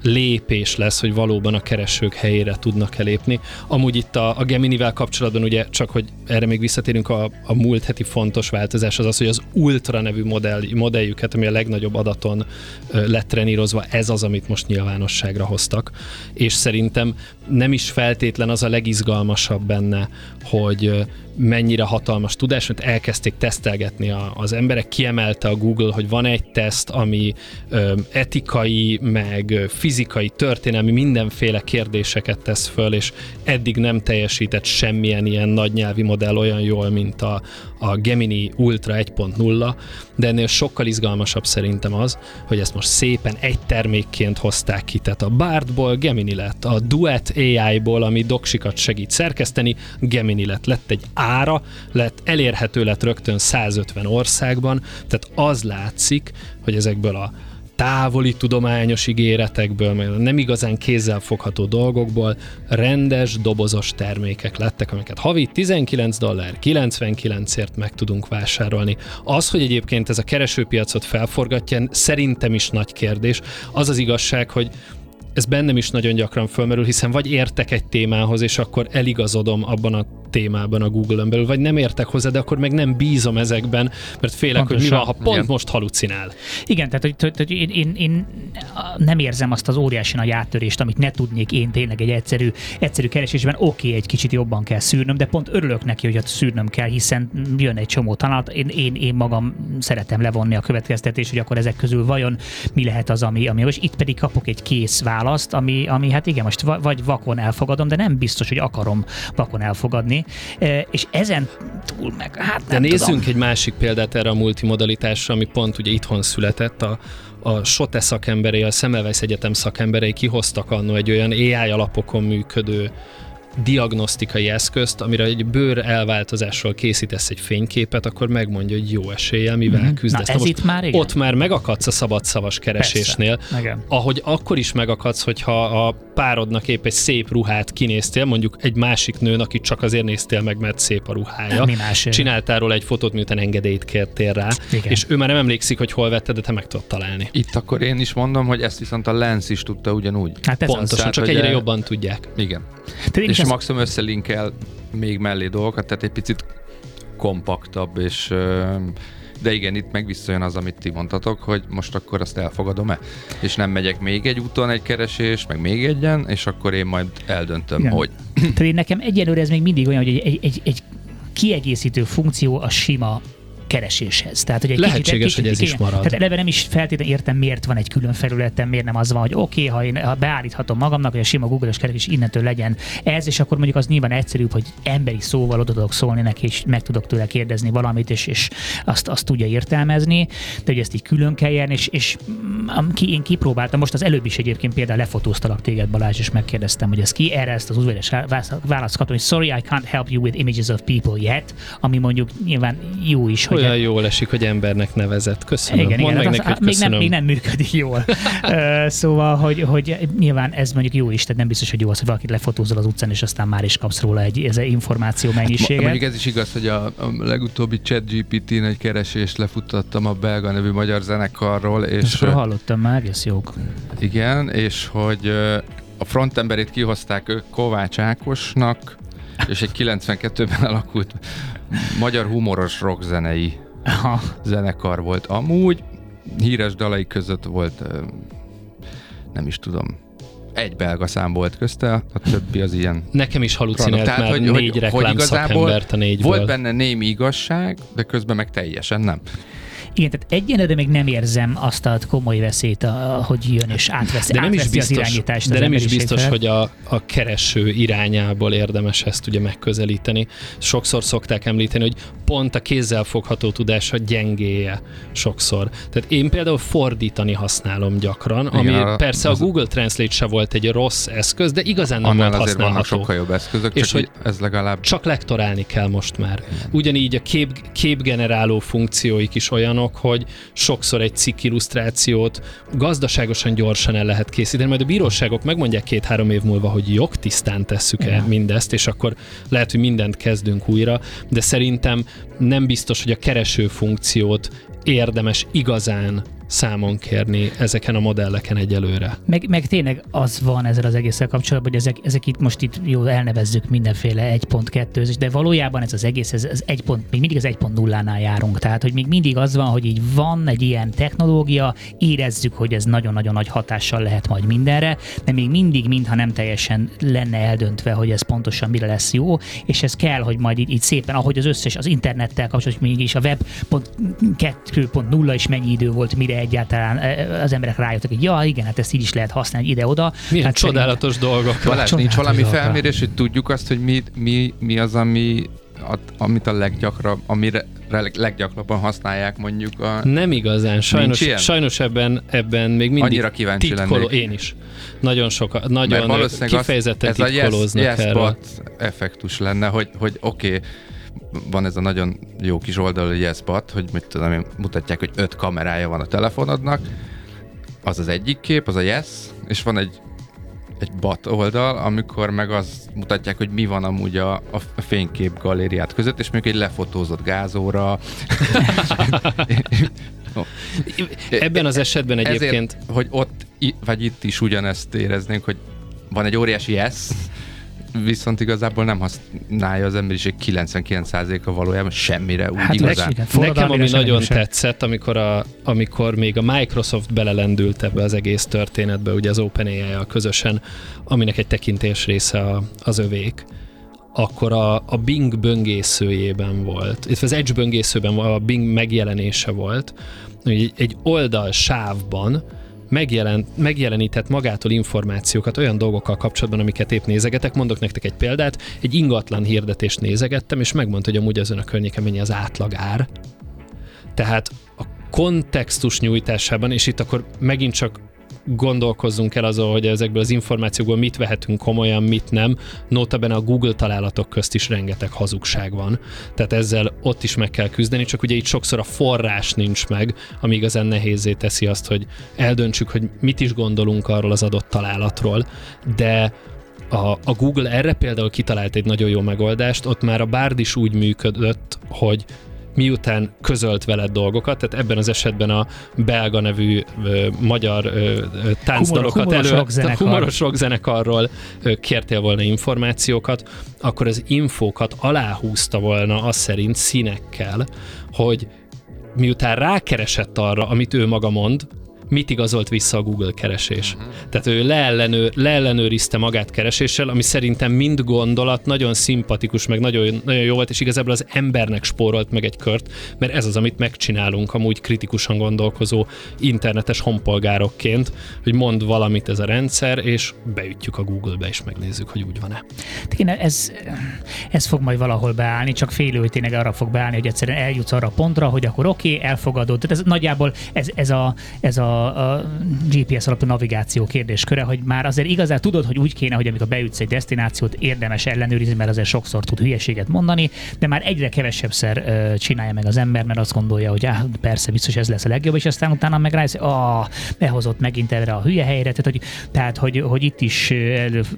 lépés lesz, hogy valóban a keresők helyére tudnak elépni. Amúgy itt a, a Gemini-vel kapcsolatban ugye csak, hogy erre még visszatérünk, a, a múlt heti fontos változás az az, hogy az Ultra nevű modell, modelljüket, ami a legnagyobb adaton lett trenírozva, ez az, amit most nyilvánosságra hoztak. És szerintem nem is feltétlen az a legizgalmasabb benne, hogy mennyire hatalmas tudás, mert elkezdték tesztelgetni a, az emberek, kiemelte a Google, hogy van egy teszt, ami etikai, meg fizikai, történelmi, mindenféle kérdéseket tesz föl, és eddig nem teljesített semmilyen ilyen nagy nyelvi modell olyan jól, mint a, a Gemini Ultra 1.0, de ennél sokkal izgalmasabb szerintem az, hogy ezt most szépen egy termékként hozták ki, tehát a Bardból Gemini lett, a Duet AI-ból, ami doksikat segít szerkeszteni, Gemini lett, lett egy ára, lett elérhető lett rögtön 150 országban, tehát az látszik, hogy ezekből a távoli tudományos ígéretekből, meg nem igazán kézzel fogható dolgokból rendes, dobozos termékek lettek, amiket havi 19 dollár 99ért meg tudunk vásárolni. Az, hogy egyébként ez a keresőpiacot felforgatja, szerintem is nagy kérdés. Az az igazság, hogy ez bennem is nagyon gyakran fölmerül, hiszen vagy értek egy témához, és akkor eligazodom abban a témában a Google-ön belül, vagy nem értek hozzá, de akkor meg nem bízom ezekben, mert félek, Pontosan. hogy mi van, ha pont Igen. most halucinál. Igen, tehát hogy, hogy, én, én, én nem érzem azt az óriási nagy áttörést, amit ne tudnék én tényleg egy egyszerű, egyszerű keresésben. Oké, okay, egy kicsit jobban kell szűrnöm, de pont örülök neki, hogy ott szűrnöm kell, hiszen jön egy csomó tanálat. Én, én, én magam szeretem levonni a következtetést, hogy akkor ezek közül vajon mi lehet az, ami, ami most itt pedig kapok egy kész választ, ami, ami hát igen, most va- vagy vakon elfogadom, de nem biztos, hogy akarom vakon elfogadni. E, És ezen túl meg, hát De nem nézzünk tudom. egy másik példát erre a multimodalitásra, ami pont ugye itthon született. A, a SOTE szakemberei, a Semmelweis Egyetem szakemberei kihoztak annó egy olyan AI alapokon működő diagnosztikai eszközt, amire egy bőr elváltozásról készítesz egy fényképet, akkor megmondja, hogy jó eséllyel, mivel Mhm. küzdesz. Na, ez itt már igen. ott már megakadsz a szabadszavas keresésnél, Persze. Igen. ahogy akkor is megakadsz, hogyha a párodnak épp egy szép ruhát kinéztél, mondjuk egy másik nőn, akit csak azért néztél meg, mert szép a ruhája. Mi más? Csináltál róla egy fotót, miután engedélyt kértél rá, Igen. és ő már nem emlékszik, hogy hol vetted, de te meg tudod találni. Itt akkor én is mondom, hogy ezt viszont a Lens is tudta ugyanúgy. Hát ez Pontosan, Tehát, csak hogy egyre e- jobban tudják. Igen. az. Tehát És ezt- maximum összelinkel még mellé dolgokat, tehát egy picit kompaktabb, és de igen, itt meg visszajön az, amit ti mondtatok, hogy most akkor azt elfogadom-e, és nem megyek még egy úton egy keresés, meg még egyen, és akkor én majd eldöntöm, Igen. hogy Tehát nekem egyelőre ez még mindig olyan, hogy egy, egy, egy kiegészítő funkció a sima kereséshez. Tehát, hogy egy Lehetséges, kicsit, hogy ez igen, is marad. Tehát eleve nem is feltétlenül értem, miért van egy külön felületen, miért nem az van, hogy oké, okay, ha én ha beállíthatom magamnak, hogy a sima Google-os keresés innentől legyen ez, és akkor mondjuk az nyilván egyszerűbb, hogy emberi szóval oda tudok szólni neki, és meg tudok tőle kérdezni valamit, és, és azt, azt tudja értelmezni, de hogy ezt így külön kelljen, és, és mm, ki, én kipróbáltam, most az előbb is egyébként például lefotóztalak téged Balázs, és megkérdeztem, hogy ez ki, erre ezt az udvarias választ kaptam, hogy sorry, I can't help you with images of people yet, ami mondjuk nyilván jó is, hogy Olyan jól esik, hogy embernek nevezett. Köszönöm. igen, Mondd igen, meg az, neki, hogy még, nem, köszönöm. még nem működik jól. Szóval, hogy, hogy nyilván ez mondjuk jó is, tehát nem biztos, hogy jó az, hogy valakit lefotózol az utcán, és aztán már is kapsz róla egy ez egy információ Ma- mennyiséget. Mondjuk ez is igaz, hogy a, a legutóbbi ChatGPT-n egy keresést lefuttattam a belga nevű magyar zenekarról, és és hallottam már, egész jók. igen, és hogy a frontemberét kihozták ők Kovács Ákosnak, és egy 92-ben alakult magyar humoros rockzenei zenekar volt amúgy. Híres dalai között volt, nem is tudom, egy belga szám volt közte, a többi az ilyen Nekem is halucinált Tehát, már hogy- négy hogy- hogy reklám igazából szakembert a négyből. Volt benne némi igazság, de közben meg teljesen nem. Igen, tehát egyenlőre még nem érzem azt a komoly veszélyt, a, hogy jön és átveszi, de nem is biztos, az irányítást. De az nem is biztos, felett. hogy a, a kereső irányából érdemes ezt ugye megközelíteni. Sokszor szokták említeni, hogy pont a kézzel fogható tudása gyengéje sokszor. Tehát én például fordítani használom gyakran, Igen, ami arra- persze a az- Google Translate se volt egy rossz eszköz, de igazán nem Annál volt azért használható. sokkal jobb eszközök, És hogy ez legalább Csak lektorálni kell most már. Ugyanígy a kép, képgeneráló funkcióik is olyanok, hogy sokszor egy cikk illusztrációt gazdaságosan gyorsan el lehet készíteni, majd a bíróságok megmondják két-három év múlva, hogy jogtisztán tesszük-e Igen. mindezt, és akkor lehet, hogy mindent kezdünk újra, de szerintem nem biztos, hogy a kereső funkciót érdemes igazán számon kérni ezeken a modelleken egyelőre. Meg, meg tényleg az van ezzel az egésszel kapcsolatban, hogy ezek, ezek itt most itt jó elnevezzük mindenféle 1.2 de valójában ez az egész, ez, ez egy pont, még mindig az 1.0-nál járunk. Tehát, hogy még mindig az van, hogy így van egy ilyen technológia, érezzük, hogy ez nagyon-nagyon nagy hatással lehet majd mindenre, de még mindig, mintha nem teljesen lenne eldöntve, hogy ez pontosan mire lesz jó, és ez kell, hogy majd így, így szépen, ahogy az összes, az internettel kapcsolatban, mégis a web pont 2.0 is mennyi idő volt, mire egyáltalán eh, az emberek rájöttek, hogy ja, igen, hát ezt így is lehet használni ide-oda. Milyen hát csodálatos dolgok. Balázs, Csodálatos nincs valami dolga. felmérés, hogy tudjuk azt, hogy mi, mi, mi az, ami, a, amit a leggyakrabb, amire leg- leggyakrabban használják mondjuk a... Nem igazán. Sajnos, sajnos ebben, ebben még mindig Annyira kíváncsi titkoló, lennék. én is. Nagyon sokan, Mert nagyon valószínűleg az- kifejezetten ez a yes, titkolóznak yes effektus lenne, hogy, hogy oké, okay, van ez a nagyon jó kis oldal, hogy yes bot, hogy mit tudom én, mutatják, hogy öt kamerája van a telefonodnak, az az egyik kép, az a yes, és van egy egy bot oldal, amikor meg az mutatják, hogy mi van amúgy a, a fénykép galériát között, és mondjuk egy lefotózott gázóra. [laughs] Ebben az esetben egyébként Ezért, hogy ott, vagy itt is ugyanezt éreznénk, hogy van egy óriási yes, viszont igazából nem használja az emberiség 99%-a valójában semmire, úgy Hát igazán. Nekem forradalmira ami nagyon sem. tetszett, amikor, a, amikor még a Microsoft belelendült ebbe az egész történetbe, ugye az openai a közösen, aminek egy tekintés része a, az övék, akkor a, a Bing böngészőjében volt, illetve az Edge böngészőben a Bing megjelenése volt, hogy egy- egy oldal sávban megjelent, megjelenített magától információkat olyan dolgokkal kapcsolatban, amiket épp nézegetek. Mondok nektek egy példát. Egy ingatlan hirdetést nézegettem, és megmondta, hogy amúgy az önök környéken mennyi az átlag ár. Tehát a kontextus nyújtásában, és itt akkor megint csak gondolkozzunk el azon, hogy ezekből az információkból mit vehetünk komolyan, mit nem. Notabene a Google találatok közt is rengeteg hazugság van. Tehát ezzel ott is meg kell küzdeni, csak ugye itt sokszor a forrás nincs meg, ami igazán nehézé teszi azt, hogy eldöntsük, hogy mit is gondolunk arról az adott találatról. De a, a Google erre például kitalált egy nagyon jó megoldást, ott már a Bard is úgy működött, hogy miután közölt veled dolgokat, tehát ebben az esetben a belga nevű ö, magyar ö, táncdalokat humoros elő, rockzenekar. humoros rockzenekarról ö, kértél volna információkat, akkor az infókat aláhúzta volna az szerint színekkel, hogy miután rákeresett arra, amit ő maga mond, mit igazolt vissza a Google keresés. Uh-huh. Tehát ő leellenőr, leellenőrizte magát kereséssel, ami szerintem mind gondolat, nagyon szimpatikus, meg nagyon, nagyon jó volt, és igazából az embernek spórolt meg egy kört, mert ez az, amit megcsinálunk amúgy kritikusan gondolkozó internetes honpolgárokként, hogy mond valamit ez a rendszer, és beütjük a Google-be, és megnézzük, hogy úgy van-e. Igen, ez, ez fog majd valahol beállni, csak félő, hogy tényleg arra fog beállni, hogy egyszerűen eljutsz arra a pontra, hogy akkor oké, okay, elfogadod. Tehát ez nagyjából ez, ez, a, ez a, a GPS alapú navigáció kérdésköre, hogy már azért igazán tudod, hogy úgy kéne, hogy amikor beütsz egy destinációt, érdemes ellenőrizni, mert azért sokszor tud hülyeséget mondani, de már egyre kevesebbszer ö, csinálja meg az ember, mert azt gondolja, hogy áh, persze, biztos ez lesz a legjobb, és aztán utána meg rájössz, ah, behozott megint erre a hülye helyre, tehát hogy, tehát, hogy, hogy itt is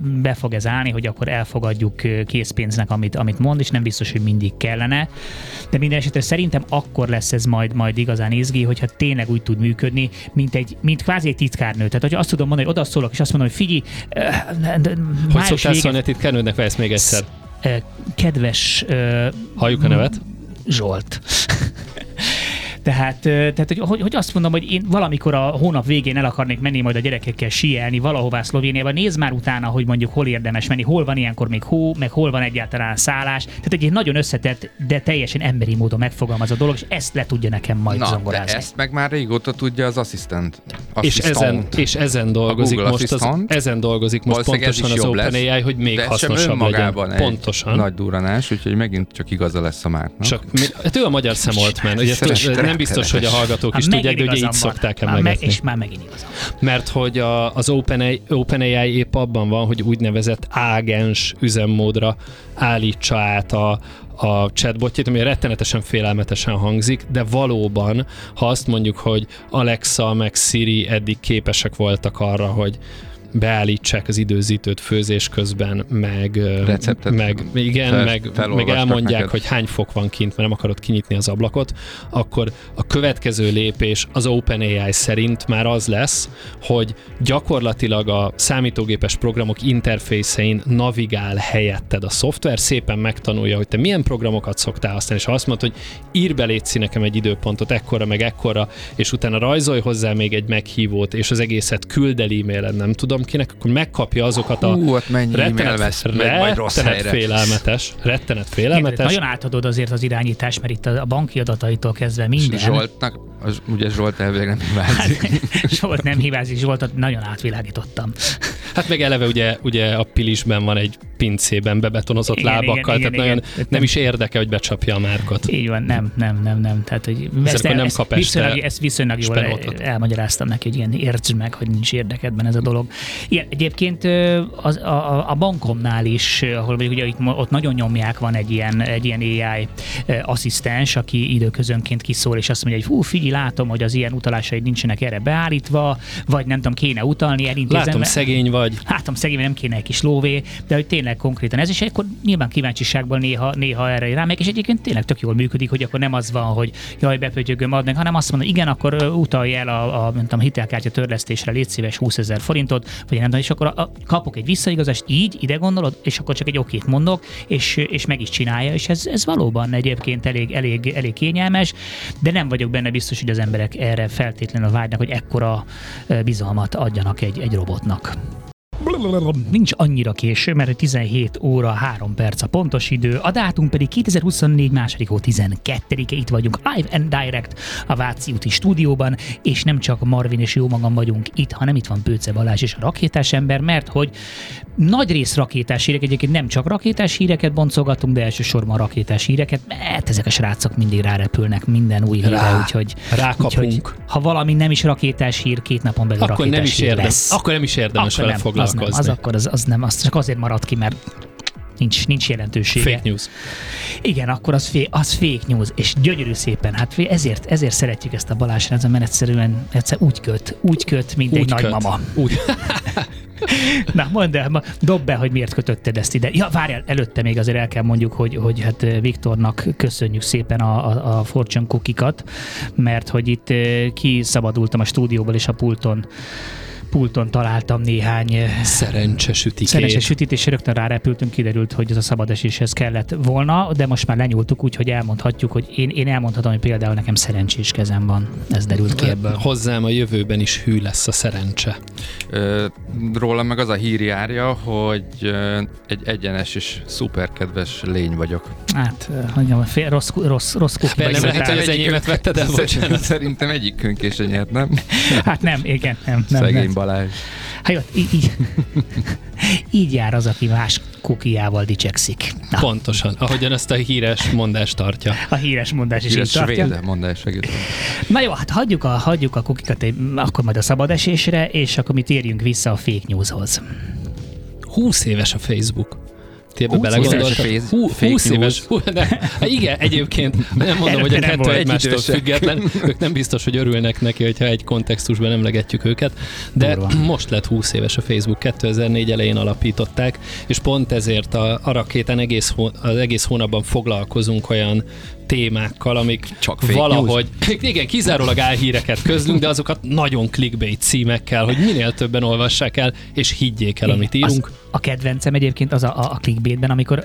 be fog ez állni, hogy akkor elfogadjuk készpénznek, amit, amit mond, és nem biztos, hogy mindig kellene. De minden esetre szerintem akkor lesz ez majd, majd igazán izgi, hogyha tényleg úgy tud működni, mint egy, mint kvázi egy titkárnő. Tehát, hogy azt tudom mondani, hogy odaszólok, és azt mondom, hogy figyelj, Hogy szoktál szólni a titkárnődnek, vagy ezt még egyszer? kedves Halljuk a nevet? Zsolt. [laughs] Tehát Tehát, hogy, hogy, hogy azt mondom, hogy én valamikor a hónap végén el akarnék menni majd a gyerekekkel síelni valahová Szlovéniába, nézd már utána, hogy mondjuk hol érdemes menni, hol van ilyenkor még hó, meg hol van egyáltalán szállás. Tehát egy nagyon összetett, de teljesen emberi módon megfogalmazott dolog, és ezt le tudja nekem majd Na, de zongorázni. ezt meg már régóta tudja az asszisztent. És ezen, és ezen dolgozik most, az, ezen dolgozik most pontosan az jobb lesz, OpenAI, hogy még hasznosabb legyen. egy Pontosan. nagy duranás, úgyhogy megint csak igaza lesz a márknak. Csak, mi- hát ő a magyar Sam Altman, ugye nem biztos, hogy a hallgatók is tudják, de ugye így szokták emlegetni. És már megint igazam. Mert hogy a, az OpenAI, OpenAI épp abban van, hogy úgynevezett ágens üzemmódra állítsa át a, a chatbotjét, ami rettenetesen félelmetesen hangzik, de valóban, ha azt mondjuk, hogy Alexa meg Siri eddig képesek voltak arra, hogy beállítsák az időzítőt főzés közben, meg, Receptet meg igen, fel- meg, meg elmondják, neked. hogy hány fok van kint, mert nem akarod kinyitni az ablakot, akkor a következő lépés az OpenAI szerint már az lesz, hogy gyakorlatilag a számítógépes programok interfészein navigál helyetted a szoftver, szépen megtanulja, hogy te milyen programokat szoktál használni, és ha azt mondod, hogy ír be létszi nekem egy időpontot ekkora, meg ekkora, és utána rajzolj hozzá még egy meghívót, és az egészet küld el e-mailen, nem tudom kinek, akkor megkapja azokat a Hú, hát rettenet, rettenet félelmetes, rettenet Igen, félelmetes. nagyon átadod azért az irányítás, mert itt a a banki adataitól kezdve minden. Zsoltnak, az, ugye Zsolt elvileg nem hibázik. [laughs] Zsolt nem hibázik, Zsoltot nagyon átvilágítottam. [laughs] Hát meg eleve ugye, ugye a pilisben van egy pincében bebetonozott Igen, lábakkal, igen, tehát igen, nagyon igen. nem, is érdeke, hogy becsapja a márkot. Így van, nem, nem, nem, nem. Tehát, hogy ezt, akkor nem ezt, kap este viszonylag, ezt viszonylag jól spenótot. elmagyaráztam neki, hogy igen, értsd meg, hogy nincs érdekedben ez a dolog. Igen, egyébként az, a, a, bankomnál is, ahol mondjuk ugye itt, ott nagyon nyomják, van egy ilyen, egy ilyen AI asszisztens, aki időközönként kiszól, és azt mondja, hogy hú, figyelj, látom, hogy az ilyen utalásaid nincsenek erre beállítva, vagy nem tudom, kéne utalni, elintézem. Látom, szegény vagy. Látom, szegény, nem kéne egy kis lóvé, de hogy tényleg konkrétan ez, és akkor nyilván kíváncsiságból néha, néha erre rámegyek, és egyébként tényleg tök jól működik, hogy akkor nem az van, hogy jaj, bepötyögöm, ad meg, hanem azt mondom, igen, akkor utalj el a, a, tudom, hitelkártya törlesztésre, légy szíves 20 ezer forintot, vagy nem tudom, és akkor a, a, kapok egy visszaigazást, így, ide gondolod, és akkor csak egy okét mondok, és, és meg is csinálja, és ez, ez valóban egyébként elég, elég, elég kényelmes, de nem vagyok benne biztos, hogy az emberek erre feltétlenül vágynak, hogy ekkora bizalmat adjanak egy, egy robotnak. Nincs annyira késő, mert 17 óra 3 perc a pontos idő, a dátum pedig 2024 második hó 12-e, itt vagyunk live and direct a Váci úti stúdióban, és nem csak Marvin és jó magam vagyunk itt, hanem itt van Pőce Balázs és a rakétás ember, mert hogy nagy rész rakétás hírek, egyébként nem csak rakétás híreket boncolgatunk, de elsősorban rakétás híreket, mert ezek a srácok mindig rárepülnek minden új hírre, Rá. úgyhogy, Rákapunk. úgyhogy ha valami nem is rakétás hír, két napon belül Akkor rakétás nem is érdemes, lesz. akkor nem is érdemes Akkor vele nem, az nem, az akkor az, az nem, az csak azért marad ki, mert nincs, nincs jelentősége. Fake news. Igen, akkor az, fé, az fake news, és gyönyörű szépen, hát ezért, ezért szeretjük ezt a Balázs rendszert, mert egyszerűen egyszer úgy köt, úgy köt, mint egy Úgy köt. nagymama. Úgy. [laughs] Na, mondd el, dob be, hogy miért kötötted ezt ide. Ja, várjál, előtte még azért el kell mondjuk, hogy, hogy hát eh, Viktornak köszönjük szépen a, a, a Fortune cookikat, mert hogy itt eh, kiszabadultam a stúdióból, és a pulton pulton találtam néhány eh, Szerencse sütikét. Szerencsés sütít, és rögtön rárepültünk, kiderült, hogy ez a szabadeséshez kellett volna, de most már lenyúltuk, úgyhogy elmondhatjuk, hogy én, én elmondhatom, hogy például nekem szerencsés kezem van. Ez derült ki ebből. Hozzám a jövőben is hű lesz a szerencse. Ö, Rólam meg az a hír járja, hogy egy egyenes és szuperkedves lény vagyok. Hát, mondjam, fél, rossz, rossz, rossz kukiba Nem lehet, hogy az enyémet vetted el, [laughs] bocsánat. Szerintem egyikünk is nyert, nem? Hát nem, igen, nem. nem, Szegény nem. Balázs. Hát jó, így, így, így jár az, aki más kukiával dicsekszik. Na, Pontosan, ahogyan ezt a híres mondást tartja. a híres mondás is Híres így tartja. svéd mondás segítem. Na jó, hát hagyjuk a, hagyjuk a kukikat, akkor majd a szabadesésre, és akkor mi térjünk vissza a fake newshoz. 20 éves a Facebook. Ti ebbe 20 belegondoltak? éves a Hú, fake 20 éves. Hú, de, hát igen, egyébként nem mondom, hogy a kettő egymástól független. Ők nem biztos, hogy örülnek neki, hogyha egy kontextusban emlegetjük őket. De Durva. most lett 20 éves a Facebook. 2004 elején alapították, és pont ezért a, a rakétán egész, hó, az egész hónapban foglalkozunk olyan témákkal, amik Csak fake valahogy, [clears throat] igen, kizárólag álhíreket közlünk, de azokat nagyon clickbait címekkel, hogy minél többen olvassák el, és higgyék el, amit írunk. Az, a kedvencem egyébként az a, a, a clickbaitben, amikor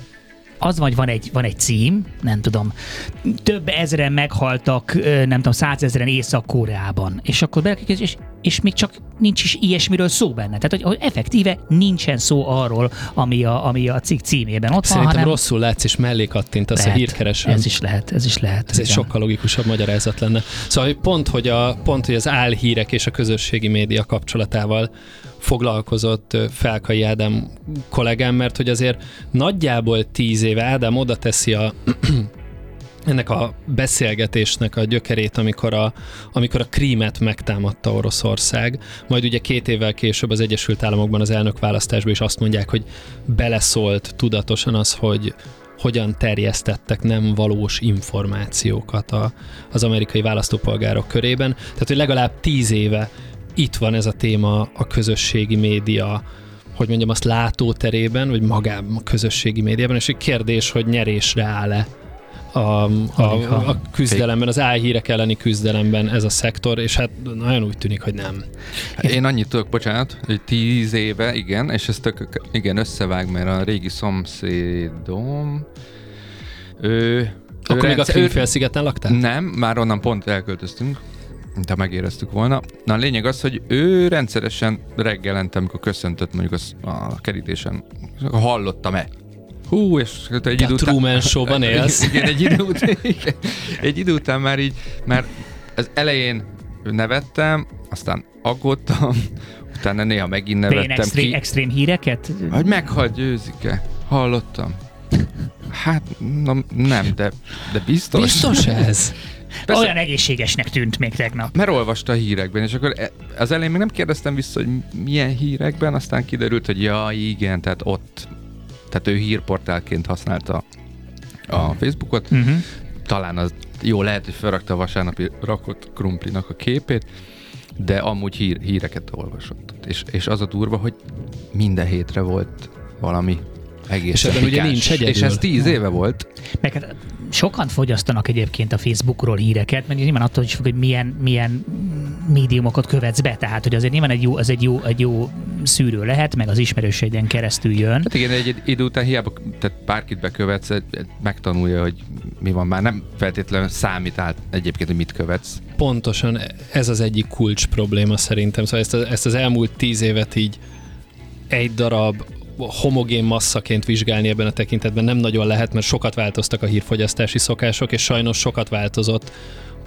az vagy van egy, van egy cím, nem tudom, több ezeren meghaltak, nem tudom, százezeren Észak-Koreában, és akkor belekik, és, és még csak nincs is ilyesmiről szó benne. Tehát, hogy, hogy effektíve nincsen szó arról, ami a, ami a cikk címében ott Szerintem van, hanem rosszul látsz, és mellé kattintasz a lehet. hírkeresőn. Ez is lehet, ez is lehet. Ez egy igen. sokkal logikusabb magyarázat lenne. Szóval hogy pont, hogy, a, pont, hogy az álhírek és a közösségi média kapcsolatával foglalkozott Felkai Ádám kollégám, mert hogy azért nagyjából tíz éve Ádám oda teszi a [clears throat] ennek a beszélgetésnek a gyökerét, amikor a, amikor a krímet megtámadta Oroszország, majd ugye két évvel később az Egyesült Államokban az elnökválasztásban is azt mondják, hogy beleszólt tudatosan az, hogy hogyan terjesztettek nem valós információkat a, az amerikai választópolgárok körében. Tehát, hogy legalább tíz éve itt van ez a téma a közösségi média, hogy mondjam, azt látóterében, vagy magában a közösségi médiában, és egy kérdés, hogy nyerésre áll-e a, a, a küzdelemben, az álhírek elleni küzdelemben ez a szektor, és hát nagyon úgy tűnik, hogy nem. Én annyit tudok, bocsánat, hogy tíz éve, igen, és ez tök, igen, összevág, mert a régi szomszédom, ő... Akkor ő még a rendszer- Krímfélszigeten laktál? Nem, már onnan pont elköltöztünk, de megéreztük volna. Na a lényeg az, hogy ő rendszeresen reggelente, amikor köszöntött mondjuk az, a kerítésen, hallottam-e. Hú, és egy Te idő a Truman Show-ban [laughs] élsz. Igen, egy idő, után, igen, egy idő után már így, már az elején nevettem, aztán aggódtam, utána néha megint De nevettem extrém, ki. extrém híreket? Hogy meghalt győzike. Hallottam. Hát, na, nem, de, de biztos. Biztos ez? [laughs] Persze. Olyan egészségesnek tűnt még tegnap. Mert olvasta a hírekben, és akkor e- az elején még nem kérdeztem vissza, hogy milyen hírekben, aztán kiderült, hogy ja, igen, tehát ott, tehát ő hírportálként használta a Facebookot. Uh-huh. Talán az jó lehet, hogy felrakta a vasárnapi rakott krumplinak a képét, de amúgy hír, híreket olvasott. És, és az a durva, hogy minden hétre volt valami egész És ebben ugye nincs egyedül. És ez tíz éve volt. Meg hát sokan fogyasztanak egyébként a Facebookról híreket, mert nyilván attól is függ, hogy milyen, milyen médiumokat követsz be. Tehát, hogy azért nyilván egy jó, az egy jó, egy jó szűrő lehet, meg az ismerősségeden keresztül jön. Hát igen, egy, egy idő után hiába tehát bárkit bekövetsz, megtanulja, hogy mi van. Már nem feltétlenül számít át egyébként, hogy mit követsz. Pontosan ez az egyik kulcs probléma szerintem. Szóval ezt, a, ezt az elmúlt tíz évet így egy darab homogén masszaként vizsgálni ebben a tekintetben nem nagyon lehet, mert sokat változtak a hírfogyasztási szokások, és sajnos sokat változott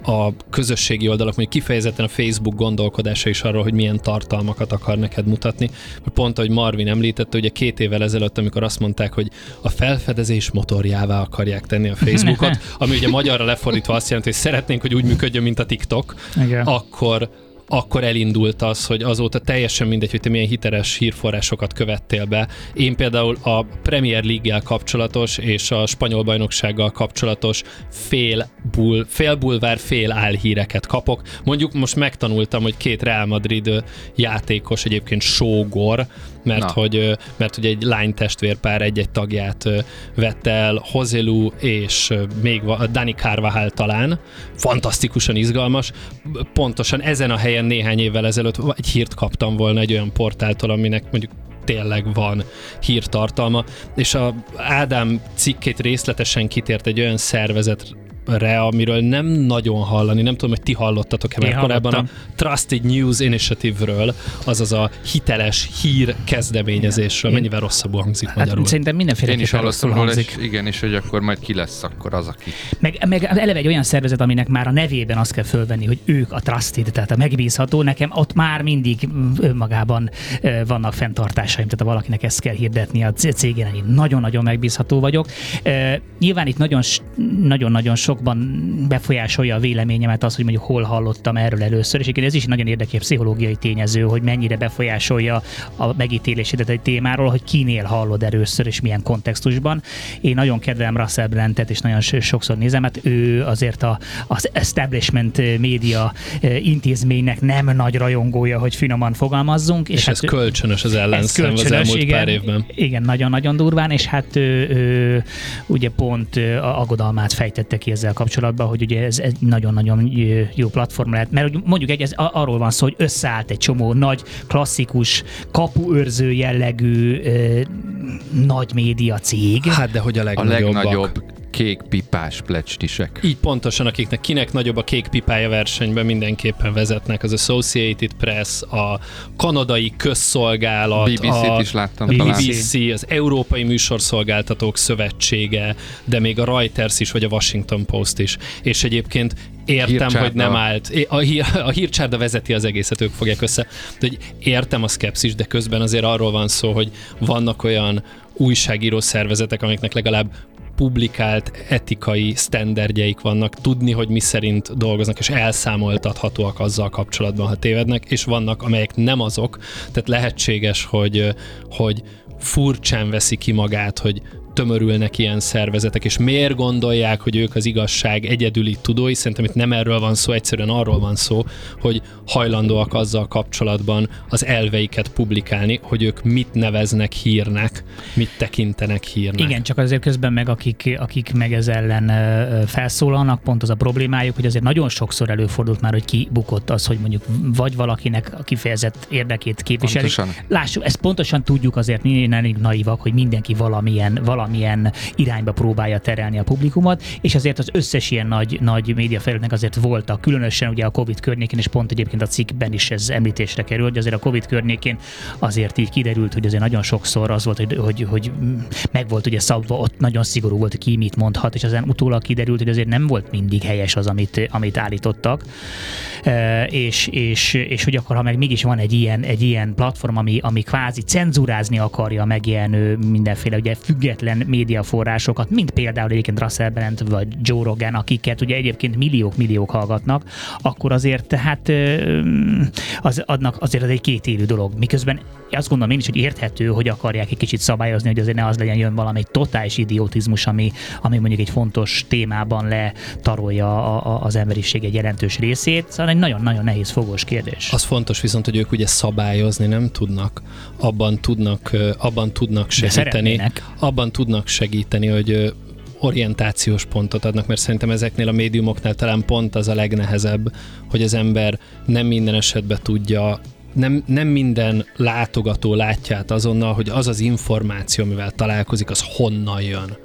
a közösségi oldalak, mondjuk kifejezetten a Facebook gondolkodása is arról, hogy milyen tartalmakat akar neked mutatni. Pont, ahogy Marvin említette, ugye két évvel ezelőtt, amikor azt mondták, hogy a felfedezés motorjává akarják tenni a Facebookot, [laughs] ami ugye magyarra lefordítva azt jelenti, hogy szeretnénk, hogy úgy működjön, mint a TikTok, Igen. akkor akkor elindult az, hogy azóta teljesen mindegy, hogy te milyen hiteles hírforrásokat követtél be. Én például a Premier League-gel kapcsolatos és a spanyol bajnoksággal kapcsolatos fél, bul, fél bulvár, fél álhíreket kapok. Mondjuk most megtanultam, hogy két Real Madrid játékos egyébként sógor, mert Na. hogy, mert hogy egy lány testvérpár egy-egy tagját ö, vette el, Hozelu és még Dani Carvajal talán. Fantasztikusan izgalmas. Pontosan ezen a helyen néhány évvel ezelőtt egy hírt kaptam volna egy olyan portáltól, aminek mondjuk tényleg van hírtartalma, és a Ádám cikkét részletesen kitért egy olyan szervezetre, amiről nem nagyon hallani, nem tudom, hogy ti hallottatok-e, mert korábban a. Trusted News Initiative-ről, azaz a hiteles hír kezdeményezésről, Én- mennyivel rosszabbul hangzik Hát magyarul. szerintem mindenféle Én is hallottam róla, hangzik. és igen, és hogy akkor majd ki lesz akkor az, aki. Meg, meg eleve egy olyan szervezet, aminek már a nevében azt kell fölvenni, hogy ők a trusted, tehát a megbízható, nekem ott már mindig önmagában vannak fenntartásaim, tehát ha valakinek ezt kell hirdetni a cégen, én nagyon-nagyon megbízható vagyok. Nyilván itt nagyon-nagyon sokban befolyásolja a véleményemet az, hogy mondjuk hol hallottam erről először, és igen, ez is nagyon érdekes pszichológiai tényező, hogy mennyire befolyásolja a megítélésedet egy témáról, hogy kinél hallod először, és milyen kontextusban. Én nagyon kedvelem Russell Brandt-et, és nagyon sokszor nézem, hát ő azért a, az establishment média eh, intézménynek nem nagy rajongója, hogy finoman fogalmazzunk. és hát ez kölcsönös az ellenszem az kölcsönös, elmúlt igen, pár évben. Igen, nagyon-nagyon durván, és hát ő, ő, ugye pont ö, a aggodalmát fejtette ki ezzel kapcsolatban, hogy ugye ez egy nagyon-nagyon jó platform lehet, mert mondjuk egy, ez a- arról van szó, hogy összeállt egy csomó nagy, klasszikus, kapuőrző jellegű ö, nagy média cég. Hát de hogy a A legnagyobbak. legnagyobb kék pipás plecsnisek. Így pontosan, akiknek kinek nagyobb a kék pipája versenyben mindenképpen vezetnek, az Associated Press, a kanadai közszolgálat, BBC-t a is láttam BBC. talán. Az Európai Műsorszolgáltatók Szövetsége, de még a Reuters is, vagy a Washington Post is. És egyébként értem, Hírcsárda. hogy nem állt. A, hír, a hírcsárda vezeti az egészet, ők fogják össze. De hogy értem a szkepszis, de közben azért arról van szó, hogy vannak olyan újságíró szervezetek, amiknek legalább publikált etikai sztenderdjeik vannak, tudni, hogy mi szerint dolgoznak, és elszámoltathatóak azzal kapcsolatban, ha tévednek, és vannak, amelyek nem azok, tehát lehetséges, hogy, hogy furcsán veszi ki magát, hogy tömörülnek ilyen szervezetek, és miért gondolják, hogy ők az igazság egyedüli tudói? Szerintem itt nem erről van szó, egyszerűen arról van szó, hogy hajlandóak azzal kapcsolatban az elveiket publikálni, hogy ők mit neveznek hírnek, mit tekintenek hírnek. Igen, csak azért közben meg akik, akik meg ez ellen felszólalnak, pont az a problémájuk, hogy azért nagyon sokszor előfordult már, hogy kibukott az, hogy mondjuk vagy valakinek a kifejezett érdekét képviseli. Pontosan. Lássuk, ezt pontosan tudjuk azért, mi nem naivak, hogy mindenki valamilyen, valamilyen irányba próbálja terelni a publikumot, és azért az összes ilyen nagy, nagy médiafelületnek azért voltak, különösen ugye a Covid környékén, és pont egyébként a cikkben is ez említésre került, hogy azért a Covid környékén azért így kiderült, hogy azért nagyon sokszor az volt, hogy, hogy, hogy meg volt ugye szabva, ott nagyon szigorú volt, ki mit mondhat, és aztán utólag kiderült, hogy azért nem volt mindig helyes az, amit, amit állítottak. E, és, és, és hogy akkor, ha meg mégis van egy ilyen, egy ilyen platform, ami, ami kvázi cenzurázni akarja megjelenő mindenféle ugye független médiaforrásokat, mint például egyébként Russell Brand vagy Joe Rogan, akiket ugye egyébként milliók-milliók hallgatnak, akkor azért tehát ö, az, adnak azért az egy kétélű dolog. Miközben azt gondolom én is, hogy érthető, hogy akarják egy kicsit szabályozni, hogy azért ne az legyen jön valami totális idiotizmus, ami, ami mondjuk egy fontos témában letarolja a, a, az emberiség egy jelentős részét. Szóval egy nagyon-nagyon nehéz fogós kérdés. Az fontos viszont, hogy ők ugye szabályozni nem tudnak, abban tudnak, abban tudnak segíteni, abban tudnak segíteni, hogy orientációs pontot adnak, mert szerintem ezeknél a médiumoknál talán pont az a legnehezebb, hogy az ember nem minden esetben tudja nem, nem minden látogató látja át azonnal, hogy az az információ, amivel találkozik, az honnan jön.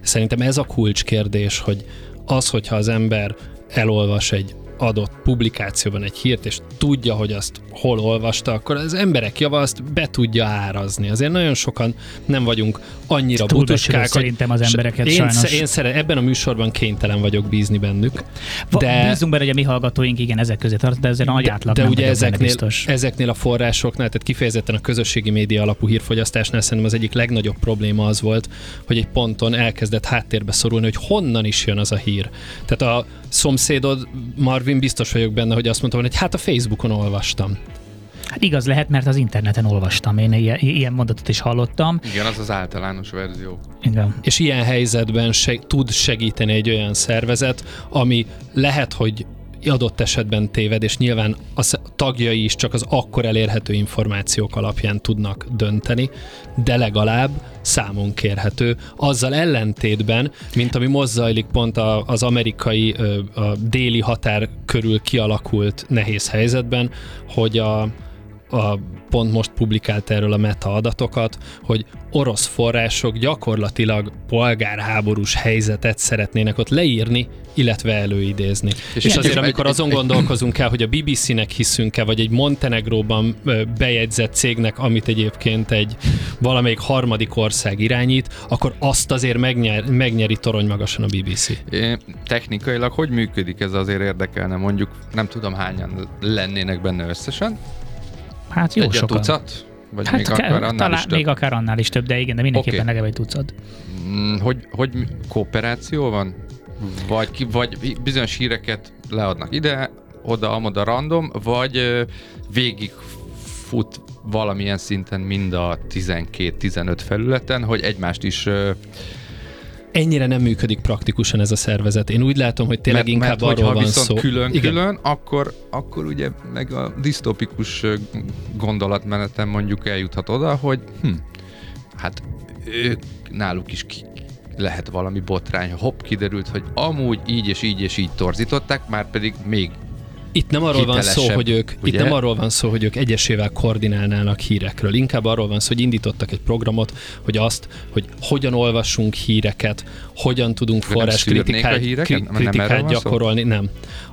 Szerintem ez a kulcskérdés, hogy az, hogyha az ember elolvas egy adott publikációban egy hírt, és tudja, hogy azt hol olvasta, akkor az emberek java azt be tudja árazni. Azért nagyon sokan nem vagyunk annyira Túlbecsülöd butuskák, szerintem az embereket én, sajnos. én szeret, ebben a műsorban kénytelen vagyok bízni bennük. De- Bízunk benne, hogy a mi hallgatóink igen ezek közé tart, de ezért a nagy átlag de nem ugye ezeknél, biztos. ezeknél a forrásoknál, tehát kifejezetten a közösségi média alapú hírfogyasztásnál szerintem az egyik legnagyobb probléma az volt, hogy egy ponton elkezdett háttérbe szorulni, hogy honnan is jön az a hír. Tehát a szomszédod, Marvin, biztos vagyok benne, hogy azt mondta volna, hogy hát a Facebookon olvastam. Hát igaz lehet, mert az interneten olvastam, én ilyen, ilyen mondatot is hallottam. Igen, az az általános verzió. Igen. És ilyen helyzetben seg- tud segíteni egy olyan szervezet, ami lehet, hogy adott esetben téved, és nyilván a tagjai is csak az akkor elérhető információk alapján tudnak dönteni, de legalább számon kérhető. Azzal ellentétben, mint ami most pont a, az amerikai, a déli határ körül kialakult nehéz helyzetben, hogy a, a pont most publikált erről a meta adatokat, hogy orosz források gyakorlatilag polgárháborús helyzetet szeretnének ott leírni, illetve előidézni. És, és azért, amikor azon gondolkozunk el, hogy a BBC-nek hiszünk-e, vagy egy Montenegróban bejegyzett cégnek, amit egyébként egy valamelyik harmadik ország irányít, akkor azt azért megnyer, megnyeri torony magasan a BBC. É, technikailag hogy működik ez azért érdekelne, mondjuk nem tudom hányan lennének benne összesen. Hát jó Egy sokan. tucat? Vagy Hát még ke- akár annál talán is több? még akár annál is több, de igen, de mindenképpen Oké. legalább egy tucat. Mm, Hogy, hogy kooperáció van? Vagy, vagy bizonyos híreket leadnak ide, oda, amoda random, vagy végig fut valamilyen szinten mind a 12-15 felületen, hogy egymást is Ennyire nem működik praktikusan ez a szervezet. Én úgy látom, hogy tényleg mert, inkább mert arról van viszont szó. külön-külön, akkor, akkor ugye meg a disztopikus gondolatmenetem mondjuk eljuthat oda, hogy hm, hát ők náluk is ki, lehet valami botrány. Hopp, kiderült, hogy amúgy így és így és így torzították, már pedig még Itt nem arról van szó, hogy ők, ugye? itt nem arról van szó, hogy ők egyesével koordinálnának hírekről. Inkább arról van szó, hogy indítottak egy programot, hogy azt, hogy hogyan olvassunk híreket, hogyan tudunk forrás kritikát, kritikát gyakorolni. Nem.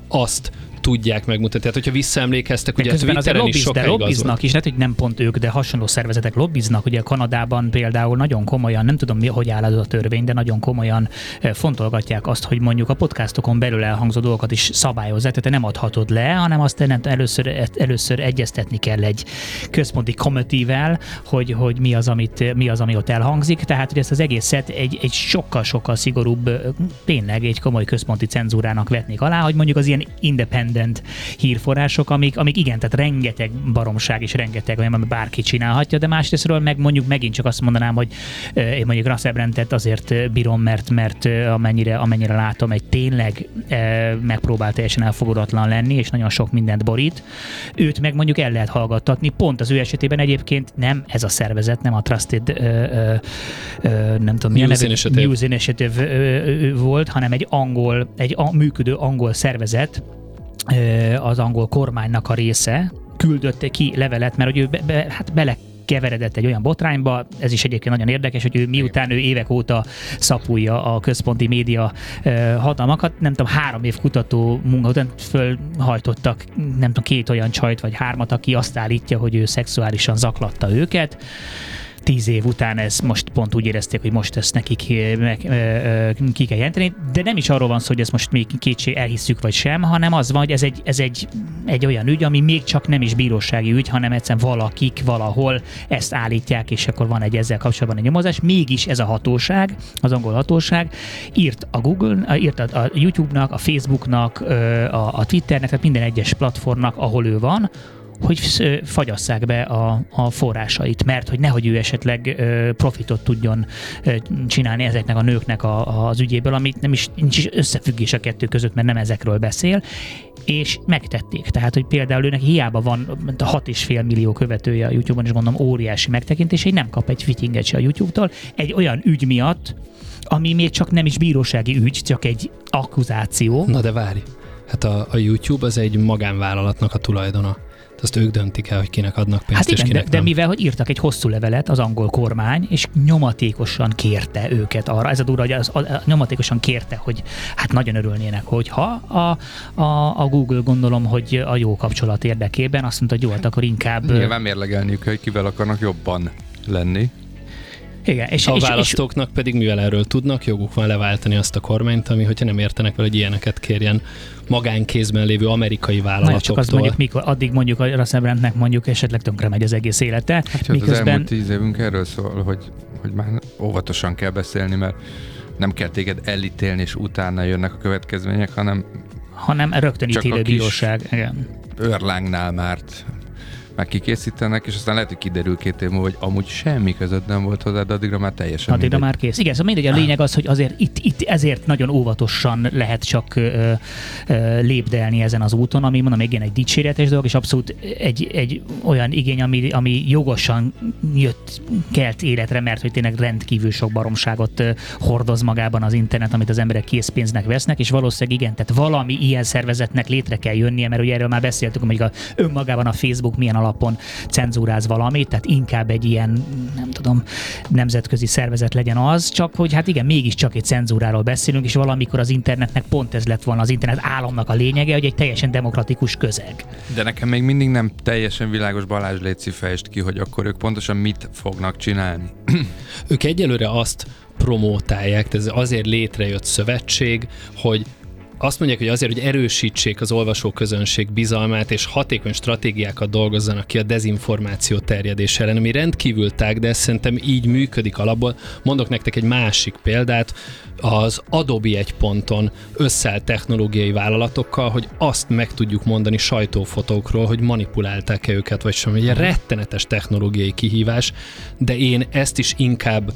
Azt, tudják megmutatni. Tehát, hogyha visszaemlékeztek, ugye közben azért lobbiz, de lobbiznak is, lehet, hogy nem pont ők, de hasonló szervezetek lobbiznak. Ugye Kanadában például nagyon komolyan, nem tudom, mi, hogy áll az a törvény, de nagyon komolyan eh, fontolgatják azt, hogy mondjuk a podcastokon belül elhangzó dolgokat is szabályozzák, tehát nem adhatod le, hanem azt nem, először, először egyeztetni kell egy központi komitível, hogy, hogy mi, az, amit, mi az, ami ott elhangzik. Tehát, hogy ezt az egészet egy, egy sokkal-sokkal szigorúbb, eh, tényleg egy komoly központi cenzúrának vetnék alá, hogy mondjuk az ilyen independent independent hírforrások, amik, amik igen, tehát rengeteg baromság és rengeteg olyan, ami bárki csinálhatja, de másrésztről meg mondjuk megint csak azt mondanám, hogy én mondjuk Russell Brandet azért bírom, mert, mert amennyire, amennyire látom, egy tényleg megpróbál teljesen elfogadatlan lenni, és nagyon sok mindent borít. Őt meg mondjuk el lehet hallgattatni, pont az ő esetében egyébként nem ez a szervezet, nem a Trusted ö, ö, nem tudom, News neve, Initiative, News Initiative volt, hanem egy angol, egy a, működő angol szervezet, az angol kormánynak a része küldött ki levelet, mert hogy ő be, be, hát bele keveredett egy olyan botrányba, ez is egyébként nagyon érdekes, hogy ő miután ő évek óta szapulja a központi média hatalmakat, nem tudom, három év kutató munka után fölhajtottak, nem tudom, két olyan csajt vagy hármat, aki azt állítja, hogy ő szexuálisan zaklatta őket, tíz év után ez most pont úgy érezték, hogy most ezt nekik ki kell jelenteni, de nem is arról van szó, hogy ezt most még kétség elhisszük vagy sem, hanem az van, hogy ez egy, ez egy, egy olyan ügy, ami még csak nem is bírósági ügy, hanem egyszerűen valakik valahol ezt állítják, és akkor van egy ezzel kapcsolatban egy nyomozás. Mégis ez a hatóság, az angol hatóság írt a Google, írt a YouTube-nak, a Facebooknak, a, a Twitternek, tehát minden egyes platformnak, ahol ő van, hogy fagyasszák be a, a forrásait, mert hogy nehogy ő esetleg profitot tudjon csinálni ezeknek a nőknek a, az ügyéből, amit nem is, nincs is összefüggés a kettő között, mert nem ezekről beszél, és megtették. Tehát, hogy például őnek hiába van 6,5 millió követője a YouTube-on, és gondolom óriási megtekintés, hogy nem kap egy fittinget se a YouTube-tól, egy olyan ügy miatt, ami még csak nem is bírósági ügy, csak egy akkuzáció. Na de várj, hát a, a YouTube az egy magánvállalatnak a tulajdona azt ők döntik el, hogy kinek adnak pénzt, hát igen, és kinek de, de mivel, hogy írtak egy hosszú levelet az angol kormány, és nyomatékosan kérte őket arra, ez a durva, hogy az, a, a, nyomatékosan kérte, hogy hát nagyon örülnének, hogyha a, a, a Google gondolom, hogy a jó kapcsolat érdekében azt mondta, hogy jó, hát akkor inkább... Nyilván mérlegelniük, hogy kivel akarnak jobban lenni. Igen, és, a és, választóknak és, pedig, mivel erről tudnak, joguk van leváltani azt a kormányt, ami, hogyha nem értenek vele, hogy ilyeneket kérjen magánkézben lévő amerikai vállalatoktól. csak az mondjuk, mikor, addig mondjuk a Russell mondjuk esetleg tönkre megy az egész élete. Hát jó, miközben... az elmúlt tíz évünk erről szól, hogy, hogy már óvatosan kell beszélni, mert nem kell téged elítélni, és utána jönnek a következmények, hanem hanem rögtön ítélő bíróság. Igen. Őrlángnál már meg kikészítenek, és aztán lehet, hogy kiderül két év múlva, hogy amúgy semmi között nem volt hozzá, de addigra már teljesen Addigra mindegy. már kész. Igen, szóval mindegy, a lényeg az, hogy azért itt, itt ezért nagyon óvatosan lehet csak ö, ö, lépdelni ezen az úton, ami mondom, igen, egy dicséretes dolog, és abszolút egy, egy olyan igény, ami, ami jogosan jött, kelt életre, mert hogy tényleg rendkívül sok baromságot hordoz magában az internet, amit az emberek készpénznek vesznek, és valószínűleg igen, tehát valami ilyen szervezetnek létre kell jönnie, mert ugye erről már beszéltünk, hogy a, önmagában a Facebook milyen alapon cenzúráz valamit, tehát inkább egy ilyen, nem tudom, nemzetközi szervezet legyen az, csak hogy hát igen, mégiscsak egy cenzúráról beszélünk, és valamikor az internetnek pont ez lett volna az internet államnak a lényege, hogy egy teljesen demokratikus közeg. De nekem még mindig nem teljesen világos Balázs Léci fejest ki, hogy akkor ők pontosan mit fognak csinálni. ők egyelőre azt promótálják, ez azért létrejött szövetség, hogy azt mondják, hogy azért, hogy erősítsék az olvasóközönség bizalmát, és hatékony stratégiákat dolgozzanak ki a dezinformáció terjedése ellen, ami rendkívül tág, de szerintem így működik alapból. Mondok nektek egy másik példát, az Adobe egy ponton összeállt technológiai vállalatokkal, hogy azt meg tudjuk mondani sajtófotókról, hogy manipulálták-e őket, vagy sem. Egy rettenetes technológiai kihívás, de én ezt is inkább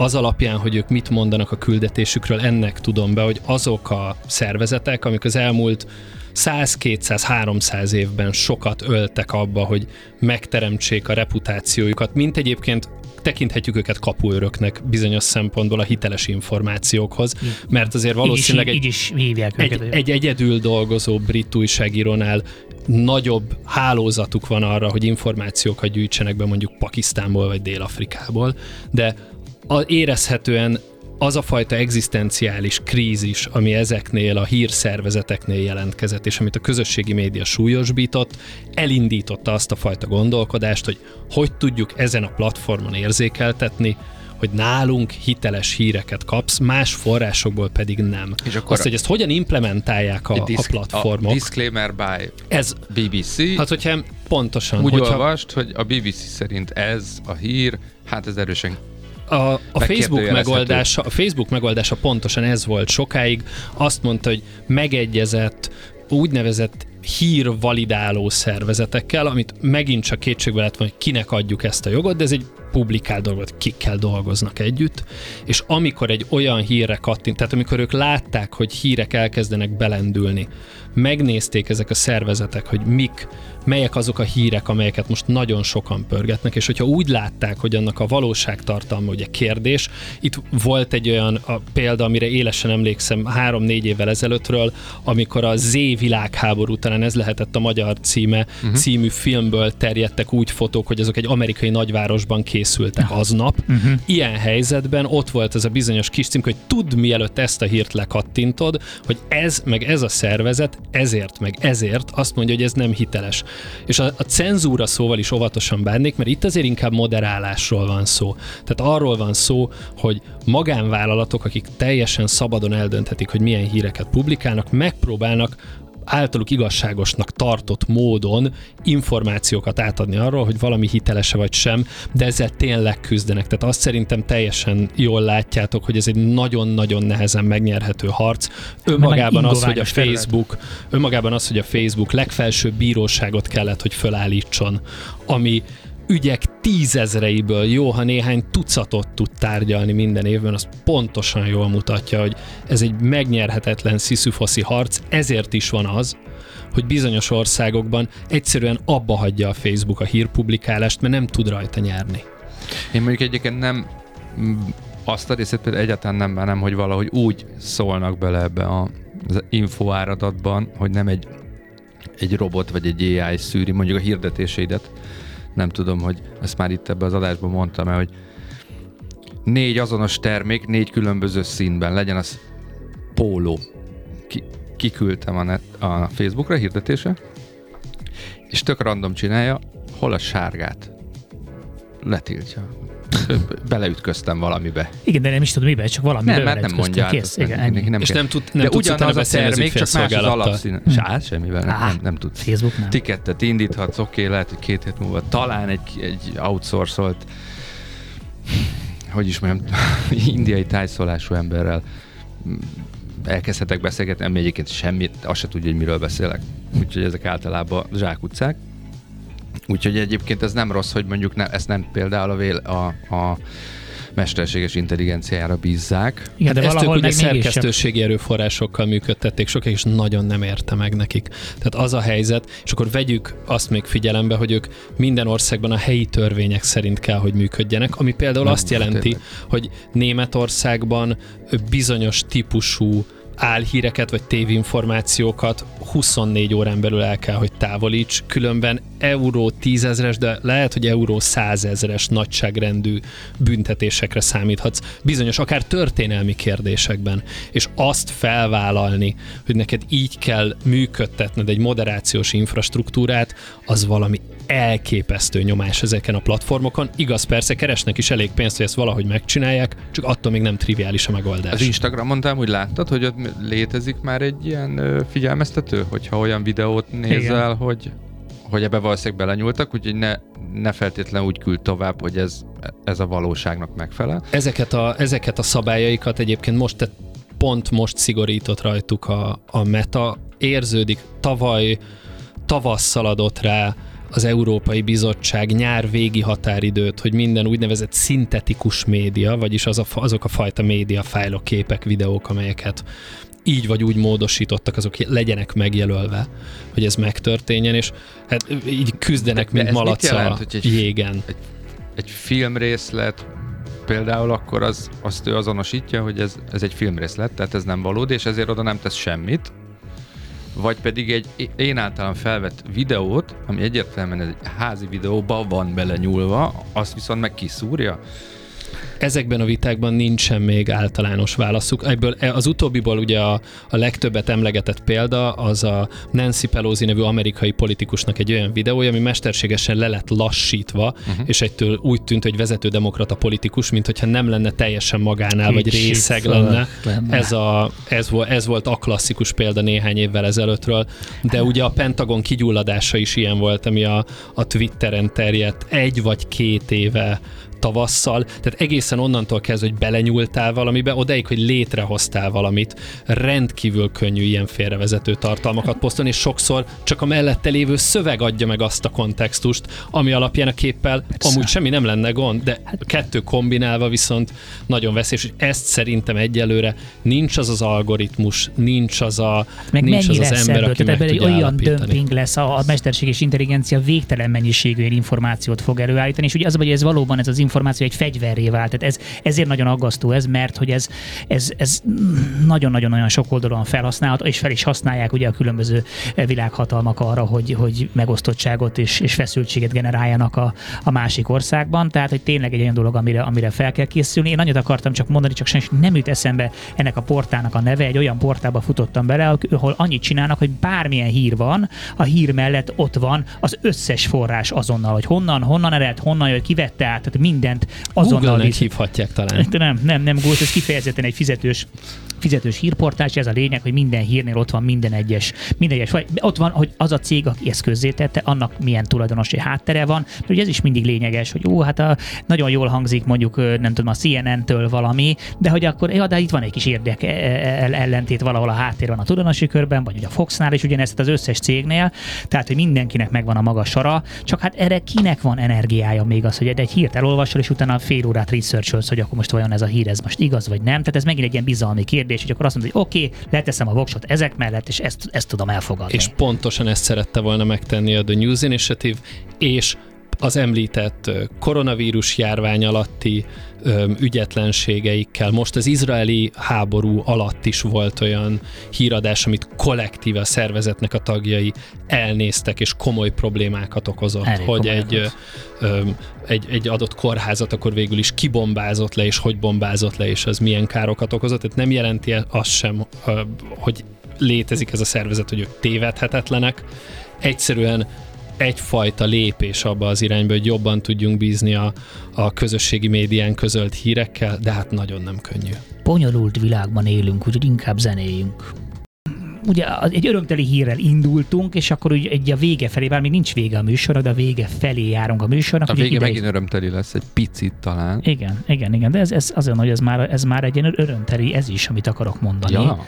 az alapján, hogy ők mit mondanak a küldetésükről, ennek tudom be, hogy azok a szervezetek, amik az elmúlt 100, 200, 300 évben sokat öltek abba, hogy megteremtsék a reputációjukat, mint egyébként tekinthetjük őket kapuőröknek bizonyos szempontból a hiteles információkhoz, mert azért valószínűleg így is, egy, így is egy, őket. egy egyedül dolgozó brit újságírónál nagyobb hálózatuk van arra, hogy információkat gyűjtsenek be mondjuk Pakisztánból vagy Dél-Afrikából, de a, érezhetően az a fajta egzisztenciális krízis, ami ezeknél a hírszervezeteknél jelentkezett, és amit a közösségi média súlyosbított, elindította azt a fajta gondolkodást, hogy hogy tudjuk ezen a platformon érzékeltetni, hogy nálunk hiteles híreket kapsz, más forrásokból pedig nem. És akkor Azt, hogy ezt hogyan implementálják a, a diszk- platformok. A disclaimer by ez, BBC. hát hogyha pontosan, úgy hogyha olvast, hogy a BBC szerint ez a hír, hát ez erősen a, a Facebook megoldása, a Facebook megoldása pontosan ez volt sokáig. Azt mondta, hogy megegyezett úgynevezett hírvalidáló szervezetekkel, amit megint csak kétségbe lehet hogy kinek adjuk ezt a jogot, de ez egy publikált dolog, hogy kikkel dolgoznak együtt, és amikor egy olyan hírre kattint, tehát amikor ők látták, hogy hírek elkezdenek belendülni, megnézték ezek a szervezetek, hogy mik, melyek azok a hírek, amelyeket most nagyon sokan pörgetnek, és hogyha úgy látták, hogy annak a valóságtartalma ugye kérdés, itt volt egy olyan a példa, amire élesen emlékszem három-négy évvel ezelőttről, amikor a Z világháború, talán ez lehetett a magyar címe, uh-huh. című filmből terjedtek úgy fotók, hogy azok egy amerikai nagyvárosban készültek aznap. Uh-huh. Ilyen helyzetben ott volt ez a bizonyos kis cím, hogy tudd mielőtt ezt a hírt lekattintod, hogy ez meg ez a szervezet ezért meg ezért azt mondja, hogy ez nem hiteles. És a, a cenzúra szóval is óvatosan bánnék, mert itt azért inkább moderálásról van szó. Tehát arról van szó, hogy magánvállalatok, akik teljesen szabadon eldönthetik, hogy milyen híreket publikálnak, megpróbálnak általuk igazságosnak tartott módon információkat átadni arról, hogy valami hitelese vagy sem, de ezzel tényleg küzdenek. Tehát azt szerintem teljesen jól látjátok, hogy ez egy nagyon-nagyon nehezen megnyerhető harc. Önmagában az, hogy a ingoványos terület. Facebook, önmagában az, hogy a Facebook legfelsőbb bíróságot kellett, hogy fölállítson, ami ügyek tízezreiből jó, ha néhány tucatot tud tárgyalni minden évben, az pontosan jól mutatja, hogy ez egy megnyerhetetlen sziszüfoszi harc, ezért is van az, hogy bizonyos országokban egyszerűen abba hagyja a Facebook a hírpublikálást, mert nem tud rajta nyerni. Én mondjuk egyébként nem mm, azt a részét például egyáltalán nem bánom, hogy valahogy úgy szólnak bele ebbe a, az info áradatban, hogy nem egy, egy robot vagy egy AI szűri mondjuk a hirdetéseidet. Nem tudom, hogy ezt már itt ebbe az adásban mondtam el, hogy négy azonos termék, négy különböző színben, legyen az póló. Ki, kiküldtem a, net, a Facebookra hirdetése, és tök random csinálja, hol a sárgát letiltja. Beleütköztem valamibe. Igen, de nem is tudom miben, csak valami Nem, mert nem mondja. Kész, igen, nem, ennyi. nem És nem, tud, nem De ugyanaz a termék, csak más az alapszíne. Mm. Hát semmivel, nem, nem, nem tud. Facebook nem. Tikettet indíthatsz, oké, lehet, hogy két hét múlva talán egy, egy outsourcolt hogy is mondjam, [laughs] indiai tájszólású emberrel elkezdhetek beszélgetni, ami egyébként semmit, azt se tudja, hogy miről beszélek. Úgyhogy ezek általában zsákutcák. Úgyhogy egyébként ez nem rossz, hogy mondjuk ne, ezt nem például a, vél, a, a mesterséges intelligenciára bízzák. Igen, de Hát ezt ők valahol ugye meg mégis sem. szerkesztőségi erőforrásokkal működtették sokáig, és nagyon nem érte meg nekik. Tehát az a helyzet, és akkor vegyük azt még figyelembe, hogy ők minden országban a helyi törvények szerint kell, hogy működjenek, ami például Nem, azt jelenti, tényleg. hogy Németországban bizonyos típusú álhíreket vagy tévinformációkat 24 órán belül el kell, hogy távolíts, különben euró tízezres, de lehet, hogy euró százezres nagyságrendű büntetésekre számíthatsz, bizonyos akár történelmi kérdésekben, és azt felvállalni, hogy neked így kell működtetned egy moderációs infrastruktúrát, az valami elképesztő nyomás ezeken a platformokon. Igaz, persze keresnek is elég pénzt, hogy ezt valahogy megcsinálják, csak attól még nem triviális a megoldás. Az Instagramon te úgy láttad, hogy ott létezik már egy ilyen figyelmeztető, hogyha olyan videót nézel, Igen. hogy hogy ebbe valószínűleg belenyúltak, úgyhogy ne, ne feltétlenül úgy küld tovább, hogy ez, ez a valóságnak megfelel. Ezeket a, ezeket a szabályaikat egyébként most, tehát pont most szigorított rajtuk a, a meta. Érződik, tavaly tavasszal adott rá az Európai Bizottság nyár végi határidőt, hogy minden úgynevezett szintetikus média, vagyis az a, azok a fajta média fájlok, képek, videók, amelyeket így vagy úgy módosítottak, azok legyenek megjelölve, hogy ez megtörténjen, és hát így küzdenek, De- de mint malac a jégen. egy egy filmrészlet például, akkor az, azt ő azonosítja, hogy ez, ez egy filmrészlet, tehát ez nem valódi, és ezért oda nem tesz semmit. Vagy pedig egy én általán felvett videót, ami egyértelműen egy házi videóba van bele nyúlva, azt viszont meg kiszúrja. Ezekben a vitákban nincsen még általános válaszuk. Ebből e, az utóbbiból ugye a, a legtöbbet emlegetett példa az a Nancy Pelosi nevű amerikai politikusnak egy olyan videója, ami mesterségesen le lett lassítva, uh-huh. és egytől úgy tűnt, hogy vezető demokrata politikus, mint hogyha nem lenne teljesen magánál, vagy részeg lenne. Ez, a, ez, volt, ez volt a klasszikus példa néhány évvel ezelőttről, de ugye a Pentagon kigyulladása is ilyen volt, ami a, a Twitteren terjedt egy vagy két éve tavasszal, tehát egészen onnantól kezdve, hogy belenyúltál valamibe, odaig, hogy létrehoztál valamit, rendkívül könnyű ilyen félrevezető tartalmakat posztolni, és sokszor csak a mellette lévő szöveg adja meg azt a kontextust, ami alapján a képpel Persze. amúgy semmi nem lenne gond, de a kettő kombinálva viszont nagyon veszélyes, és ezt szerintem egyelőre nincs az az algoritmus, nincs az a meg nincs az az ember, aki meg tudja egy olyan dömping lesz, a, a mesterséges intelligencia végtelen mennyiségű információt fog előállítani, és ugye az, hogy ez valóban ez az információ egy fegyverré vált. Tehát ez, ezért nagyon aggasztó ez, mert hogy ez, ez, ez nagyon-nagyon olyan sok oldalon felhasználható, és fel is használják ugye a különböző világhatalmak arra, hogy, hogy megosztottságot és, és feszültséget generáljanak a, a másik országban. Tehát, hogy tényleg egy olyan dolog, amire, amire fel kell készülni. Én annyit akartam csak mondani, csak sem nem jut eszembe ennek a portának a neve. Egy olyan portába futottam bele, ahol annyit csinálnak, hogy bármilyen hír van, a hír mellett ott van az összes forrás azonnal, hogy honnan, honnan ered, honnan jött, kivette át, tehát mind mindent azonnal Google-nek hívhatják talán. [laughs] Nem, nem, nem Google, ez kifejezetten egy fizetős fizetős hírportás, ez a lényeg, hogy minden hírnél ott van minden egyes, minden egyes, vagy ott van, hogy az a cég, aki ezt közzétette, annak milyen tulajdonosi háttere van, de ugye ez is mindig lényeges, hogy ó, hát a, nagyon jól hangzik mondjuk, nem tudom, a CNN-től valami, de hogy akkor, ja, de itt van egy kis érdek e, e, ellentét valahol a háttér van a tulajdonosi körben, vagy ugye a Foxnál is ugyanezt az összes cégnél, tehát hogy mindenkinek megvan a maga sara, csak hát erre kinek van energiája még az, hogy egy hírt elolvasol, és utána fél órát researcholsz, hogy akkor most vajon ez a hír, ez most igaz vagy nem. Tehát ez megint egy ilyen bizalmi kérdés, hogy akkor azt mondod, hogy oké, okay, leteszem a voksot ezek mellett, és ezt, ezt tudom elfogadni. És pontosan ezt szerette volna megtenni a The News Initiative, és az említett koronavírus járvány alatti ügyetlenségeikkel. Most az izraeli háború alatt is volt olyan híradás, amit kollektíve a szervezetnek a tagjai elnéztek, és komoly problémákat okozott, Elég hogy egy, egy, egy adott kórházat akkor végül is kibombázott le, és hogy bombázott le, és az milyen károkat okozott. Tehát nem jelenti azt sem, hogy létezik ez a szervezet, hogy ők tévedhetetlenek. Egyszerűen egyfajta lépés abba az irányba, hogy jobban tudjunk bízni a, a közösségi médián közölt hírekkel, de hát nagyon nem könnyű. Bonyolult világban élünk, úgyhogy inkább zenéjünk ugye egy örömteli hírrel indultunk, és akkor ugye egy a vége felé, bár még nincs vége a műsornak, de a vége felé járunk a műsornak. A vége megint örömteli lesz, egy picit talán. Igen, igen, igen, de ez, ez azon, hogy ez már, ez már egy ilyen örömteli, ez is, amit akarok mondani. Ja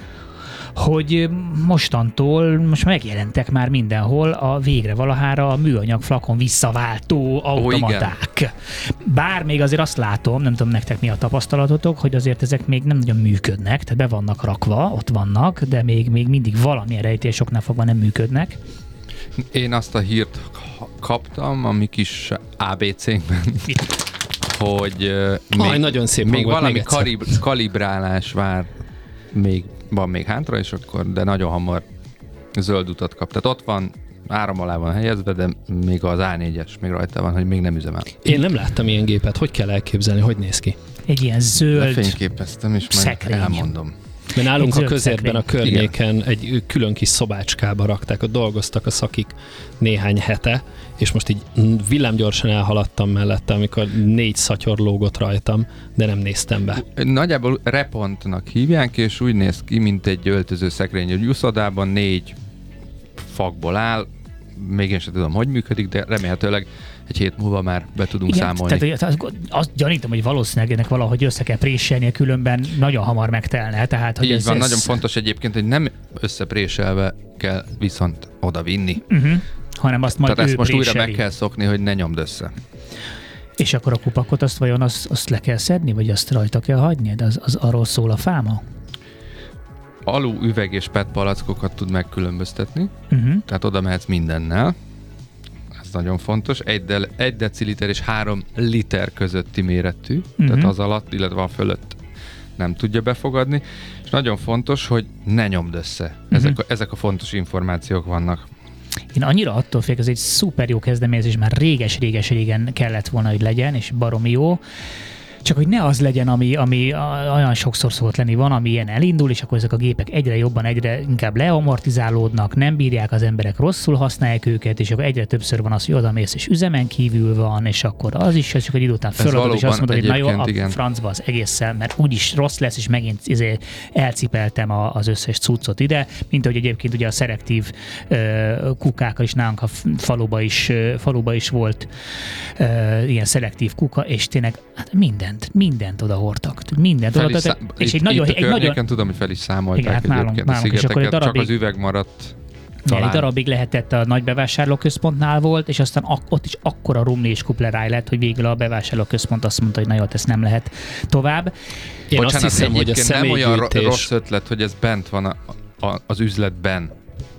hogy mostantól most megjelentek már mindenhol a végre valahára a műanyag flakon visszaváltó automaták. Oh, Bár még azért azt látom, nem tudom nektek mi a tapasztalatotok, hogy azért ezek még nem nagyon működnek, tehát be vannak rakva, ott vannak, de még, még mindig valamilyen rejtésoknál fogva nem működnek. Én azt a hírt kaptam a mi kis ABC-nkben, hogy uh, még, Aj, nagyon szép még valami még kalib, kalibrálás vár még van még hátra, és akkor, de nagyon hamar zöld utat kap. Tehát ott van, áram alá van helyezve, de még az A4-es még rajta van, hogy még nem üzemel. Én nem láttam ilyen gépet, hogy kell elképzelni, hogy néz ki? Egy ilyen zöld Lefényképeztem, és majd szekrény. elmondom. Mert nálunk a közérben a környéken Igen. egy külön kis szobácskába rakták, ott dolgoztak a szakik néhány hete, és most így villámgyorsan elhaladtam mellette, amikor négy szatyor lógott rajtam, de nem néztem be. Nagyjából repontnak hívják, és úgy néz ki, mint egy öltöző szekrény. Egy úszodában négy fakból áll, még én sem tudom, hogy működik, de remélhetőleg egy hét múlva már be tudunk Igen, számolni. Tehát azt, azt gyanítom, hogy valószínűleg ennek valahogy össze kell préselnie, különben nagyon hamar megtelne. Tehát, hogy Így ez, van, ez... nagyon fontos egyébként, hogy nem összepréselve kell viszont oda vinni. Uh-huh. Hanem azt majd Tehát ezt most préseli. újra meg kell szokni, hogy ne nyomd össze. És akkor a kupakot azt vajon azt, azt le kell szedni, vagy azt rajta kell hagyni? De az, az arról szól a fáma? Alu, üveg és PET palackokat tud megkülönböztetni, uh-huh. tehát oda mehetsz mindennel, nagyon fontos, egy, de, egy deciliter és három liter közötti méretű, uh-huh. Mhm. tehát az alatt, illetve a fölött nem tudja befogadni, és nagyon fontos, hogy ne nyomd össze. Mhm. Ezek, a, ezek a fontos információk vannak. Én annyira attól félek, ez egy szuper jó kezdeményezés, már réges-réges-régen kellett volna, hogy legyen, és baromi jó. Csak hogy ne az legyen, ami, ami olyan sokszor szokott lenni, van, ami ilyen elindul, és akkor ezek a gépek egyre jobban, egyre inkább leamortizálódnak, nem bírják az emberek, rosszul használják őket, és akkor egyre többször van az, hogy odamész, és üzemen kívül van, és akkor az is, és csak egy idő után föladod, és azt mondod, hogy na jó, a igen. francba az egésszel, mert úgyis rossz lesz, és megint izé elcipeltem a, az összes cuccot ide, mint ahogy egyébként ugye a szelektív ö, kukákkal is nálunk a faluba is, faluba is volt ö, ilyen szelektív kuka, és tényleg hát mindent, mindent oda hordtak. Mindent oda és itt, egy nagyon, itt a egy nagyon, tudom, hogy fel is számolták Igen, hát nálunk- nálunk is, akkor egy szigeteket, csak darabig- az üveg maradt talán. egy darabig lehetett a nagy bevásárlóközpontnál volt, és aztán ak- ott is akkora rumli és kupleráj lett, hogy végül a bevásárlóközpont azt mondta, hogy na jó, hát ezt nem lehet tovább. Én Bocsánat, azt hiszem, hogy a nem olyan rossz ötlet, hogy ez bent van a, a, az üzletben.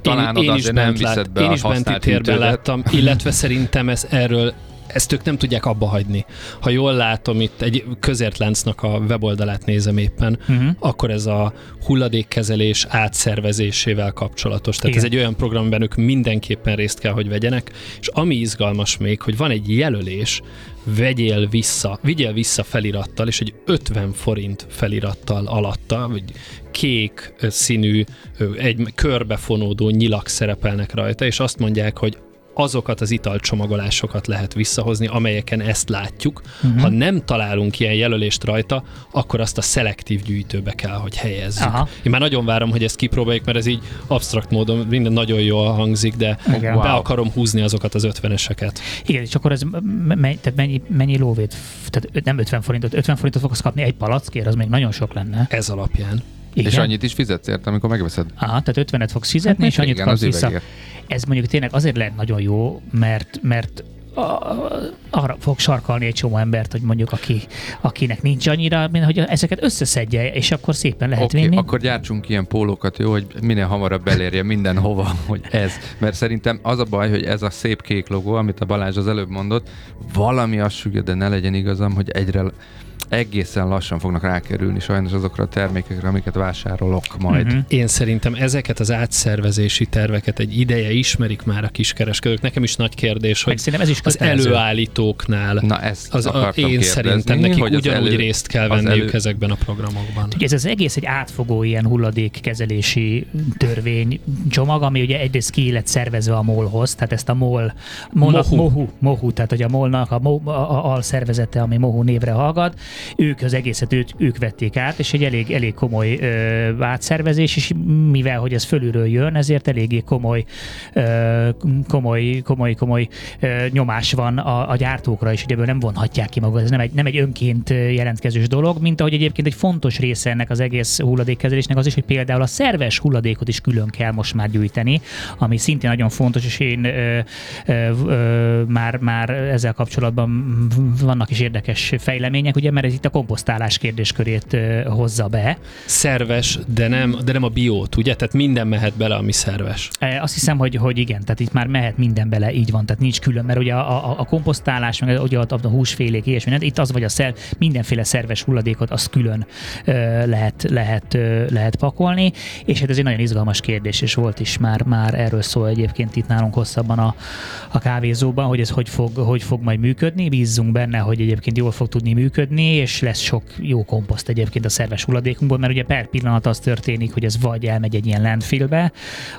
Talán én, én oda is azért nem bent viszed lát, be Én a is benti térben hűtődet. láttam, illetve szerintem ez erről ezt ők nem tudják abba hagyni. Ha jól látom, itt egy közértláncnak a weboldalát nézem éppen, Uh-huh. akkor ez a hulladékkezelés átszervezésével kapcsolatos. Tehát Igen. ez egy olyan program, amiben ők mindenképpen részt kell, hogy vegyenek, és ami izgalmas még, hogy van egy jelölés, vegyél vissza, vigyél vissza felirattal, és egy 50 forint felirattal alatta, vagy kék színű, egy körbefonódó nyilak szerepelnek rajta, és azt mondják, hogy azokat az italcsomagolásokat lehet visszahozni, amelyeken ezt látjuk. Uh-huh. Ha nem találunk ilyen jelölést rajta, akkor azt a szelektív gyűjtőbe kell, hogy helyezzük. Aha. Én már nagyon várom, hogy ezt kipróbáljuk, mert ez így absztrakt módon minden nagyon jól hangzik, de Igen. be Wow. akarom húzni azokat az ötveneseket. Igen, és akkor ez me- me- tehát mennyi, mennyi lóvét? Tehát nem 50 forintot, 50 forintot fogsz kapni egy palackért, az még nagyon sok lenne. Ez alapján. Igen. És annyit is fizetsz érte, amikor megveszed. Aha, tehát 50-et fogsz fizetni, és annyit Igen, kapsz az vissza. üvegért. Ez mondjuk tényleg azért lehet nagyon jó, mert, mert arra fog sarkalni egy csomó embert, hogy mondjuk aki, akinek nincs annyira, mint hogy ezeket összeszedje, és akkor szépen lehet Oké, vinni. akkor gyártsunk ilyen pólókat, jó, hogy minél hamarabb elérje mindenhova, [laughs] hogy ez. Mert szerintem az a baj, hogy ez a szép kék logó, amit a Balázs az előbb mondott, valami azt sugja, de ne legyen igazam, hogy egyre egészen lassan fognak rákerülni sajnos azokra a termékekre, amiket vásárolok majd. Mhm. Én szerintem ezeket az átszervezési terveket egy ideje ismerik már a kiskereskedők. Nekem is nagy kérdés, Meg hogy szerintem ez is az előállítóknál Na ezt az, a, én kérdezni, szerintem nekik hogy ugyanúgy elő- részt kell venniük elő- ezekben a programokban. Ugye ez az egész egy átfogó ilyen hulladékkezelési törvény csomag, ami ugye egyrészt ki lett szervezve a MOL-hoz, tehát ezt a MOL, MOL Mohu. Mohu, Mohu, tehát hogy a MOL-nak a, Mo, a, a alszervezete, ami Mohu névre hallgat, ők az egészet ők, ők vették át, és egy elég, elég komoly ö, átszervezés, és mivel hogy ez fölülről jön, ezért eléggé komoly, ö, komoly, komoly, komoly ö, nyomás van a, a gyártókra, és ugye ebből nem vonhatják ki magukat. Ez nem egy, nem egy önként jelentkezős dolog, mint ahogy egyébként egy fontos része ennek az egész hulladékkezelésnek az is, hogy például a szerves hulladékot is külön kell most már gyűjteni, ami szintén nagyon fontos, és én ö, ö, ö, már, már ezzel kapcsolatban vannak is érdekes fejlemények, ugye, mert ez itt a komposztálás kérdéskörét hozza be. Szerves, de nem, de nem a biót, ugye? Tehát minden mehet bele, ami szerves. E, Azt hiszem, hogy, hogy igen, tehát itt már mehet minden bele, így van, tehát nincs külön, mert ugye a, a, a komposztálás, meg ugye a, a húsfélék, ilyesmi, nem? itt az vagy a szer, mindenféle szerves hulladékot, azt külön lehet, lehet, lehet pakolni, és hát ez egy nagyon izgalmas kérdés, és volt is már, már erről szó egyébként itt nálunk hosszabban a, a kávézóban, hogy ez hogy fog, hogy fog majd működni, bízzunk benne, hogy egyébként jól fog tudni működni, és lesz sok jó komposzt egyébként a szerves hulladékunkból, mert ugye per pillanat az történik, hogy ez vagy elmegy egy ilyen landfillbe,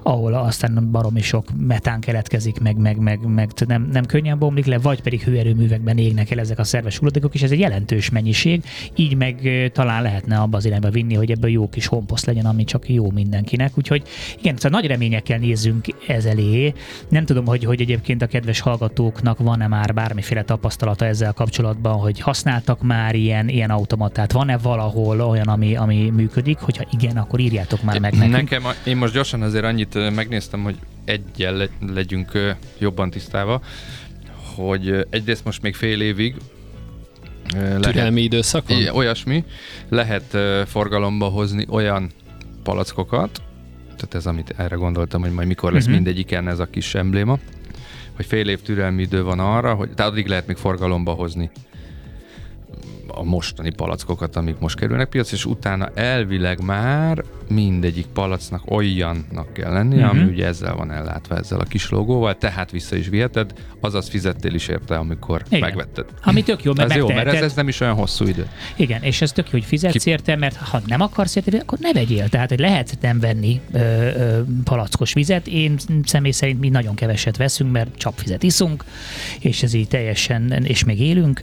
ahol aztán baromi sok metán keletkezik, meg, meg, meg, meg nem, nem könnyen bomlik le, vagy pedig hőerőművekben égnek el ezek a szerves hulladékok, és ez egy jelentős mennyiség, így meg talán lehetne abba az irányba vinni, hogy ebből jó kis komposzt legyen, ami csak jó mindenkinek. Úgyhogy igen, szóval nagy reményekkel nézzünk ez elé. Nem tudom, hogy, hogy egyébként a kedves hallgatóknak van-e már bármiféle tapasztalata ezzel kapcsolatban, hogy használtak már ilyen, ilyen automatát, van-e valahol olyan, ami, ami működik, hogyha igen, akkor írjátok már meg nekünk. Nekem, én most gyorsan azért annyit megnéztem, hogy egyel le- legyünk jobban tisztáva, hogy egyrészt most még fél évig lehet, Türelmi időszak van? Olyasmi, lehet forgalomba hozni olyan palackokat, tehát ez, amit erre gondoltam, hogy majd mikor lesz uh-huh. mindegyiken ez a kis embléma, hogy fél év türelmi idő van arra, hogy tehát addig lehet még forgalomba hozni a mostani palackokat, amik most kerülnek piac, és utána elvileg már mindegyik palacnak olyannak kell lennie, uh-huh. ami Mhm. ugye ezzel van ellátva, ezzel a kis logóval, tehát vissza is viheted, azaz fizettél is érte, amikor Igen. megvetted. Ami tök jó, mert Ez jó, mert ez, ez nem is olyan hosszú idő. Igen, és ez tök jó, hogy fizetsz Ki- érte, mert ha nem akarsz érte, akkor ne vegyél. Tehát, hogy lehet nem venni ö, ö, palackos vizet. Én személy szerint mi nagyon keveset veszünk, mert csapvizet iszunk, és ez így teljesen, és még élünk.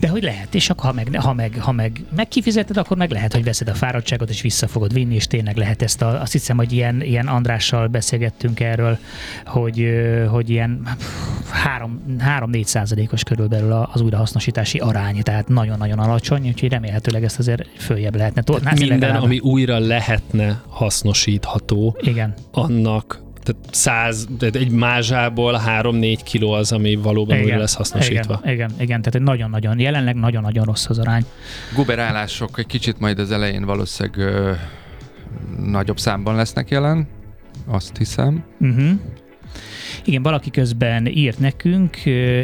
De hogy lehet, és akkor ha meg, ha meg, ha meg, meg kifizeted, akkor meg lehet, hogy veszed a fáradtságot, és vissza fogod vinni, és tényleg lehet ezt a, azt hiszem, hogy ilyen, ilyen Andrással beszélgettünk erről, hogy, hogy ilyen 3-4 százalékos körülbelül az újrahasznosítási arány, tehát nagyon-nagyon alacsony, úgyhogy remélhetőleg ezt azért följebb lehetne tolni. Hát Minden, legalább- ami újra lehetne hasznosítható, Igen, annak tehát száz, tehát egy mázsából 3-4 kiló az, ami valóban újra lesz hasznosítva. Igen, igen, igen, tehát egy nagyon-nagyon, jelenleg nagyon-nagyon rossz az arány. Guberálások egy kicsit majd az elején valószínűleg ö, nagyobb számban lesznek jelen, azt hiszem. Uh-huh. Igen, valaki közben írt nekünk,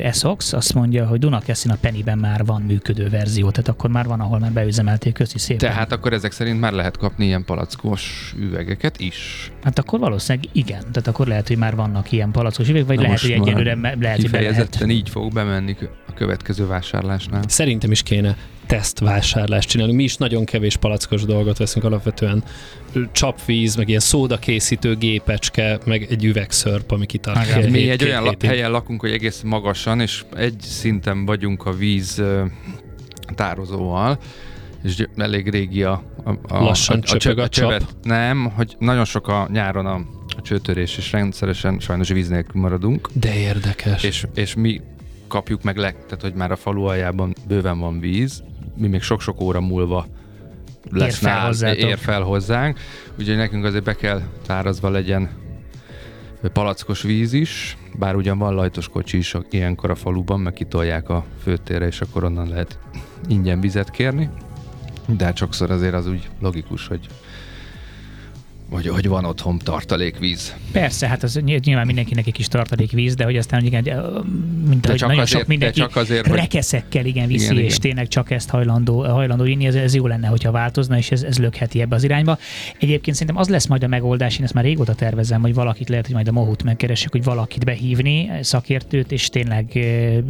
Essox, azt mondja, hogy Dunakeszin a Pennyben már van működő verzió, tehát akkor már van, ahol már beüzemelték, köszi szépen. Tehát akkor ezek szerint már lehet kapni ilyen palackos üvegeket is. Hát akkor valószínűleg igen, tehát akkor lehet, hogy már vannak ilyen palackos üveg, vagy Na lehet, hogy egyelőre lehet, hogy be lehet. Így fog bemenni a következő vásárlásnál. Szerintem is kéne tesztvásárlást csinálni. Mi is nagyon kevés palackos dolgot veszünk alapvetően. Csapvíz, meg ilyen szódakészítő gépecske, meg egy üvegszörp, ami kitart. Két- Mi két- egy olyan hétig. helyen lakunk, hogy egész magasan, és egy szinten vagyunk a víz tározóval, és elég régi a, a, a, Lassan a, a, csöpög a csap. csövet. Nem, hogy nagyon sok a nyáron a, a csőtörés, és rendszeresen sajnos víz nélkül maradunk, De érdekes. és, és mi kapjuk meg le, tehát hogy már a falu aljában bőven van víz, mi még sok-sok óra múlva lesz fel nál, hozzátok. ér fel hozzánk, úgyhogy nekünk azért be kell tárazva legyen palackos víz is, bár ugyan van lajtos kocsi is ilyenkor a faluban, meg kitolják a főtérre, és akkor onnan lehet ingyen vizet kérni, de hát sokszor azért az úgy logikus, hogy hogy, hogy van otthon tartalékvíz. Persze, hát az ny- nyilván mindenkinek egy kis tartalék víz, de hogy aztán, igen, mint De ahogy csak nagyon azért- sok mindenki de csak azért, hogy- rekeszekkel igen viszi, Igen, és igen. tényleg csak ezt hajlandó, hajlandó inni, ez, ez jó lenne, hogyha változna, és ez, ez lökheti ebbe az irányba. Egyébként szerintem az lesz majd a megoldás, én ezt már régóta tervezem, hogy valakit lehet, hogy majd a Mohut megkeressük, hogy valakit behívni, szakértőt, és tényleg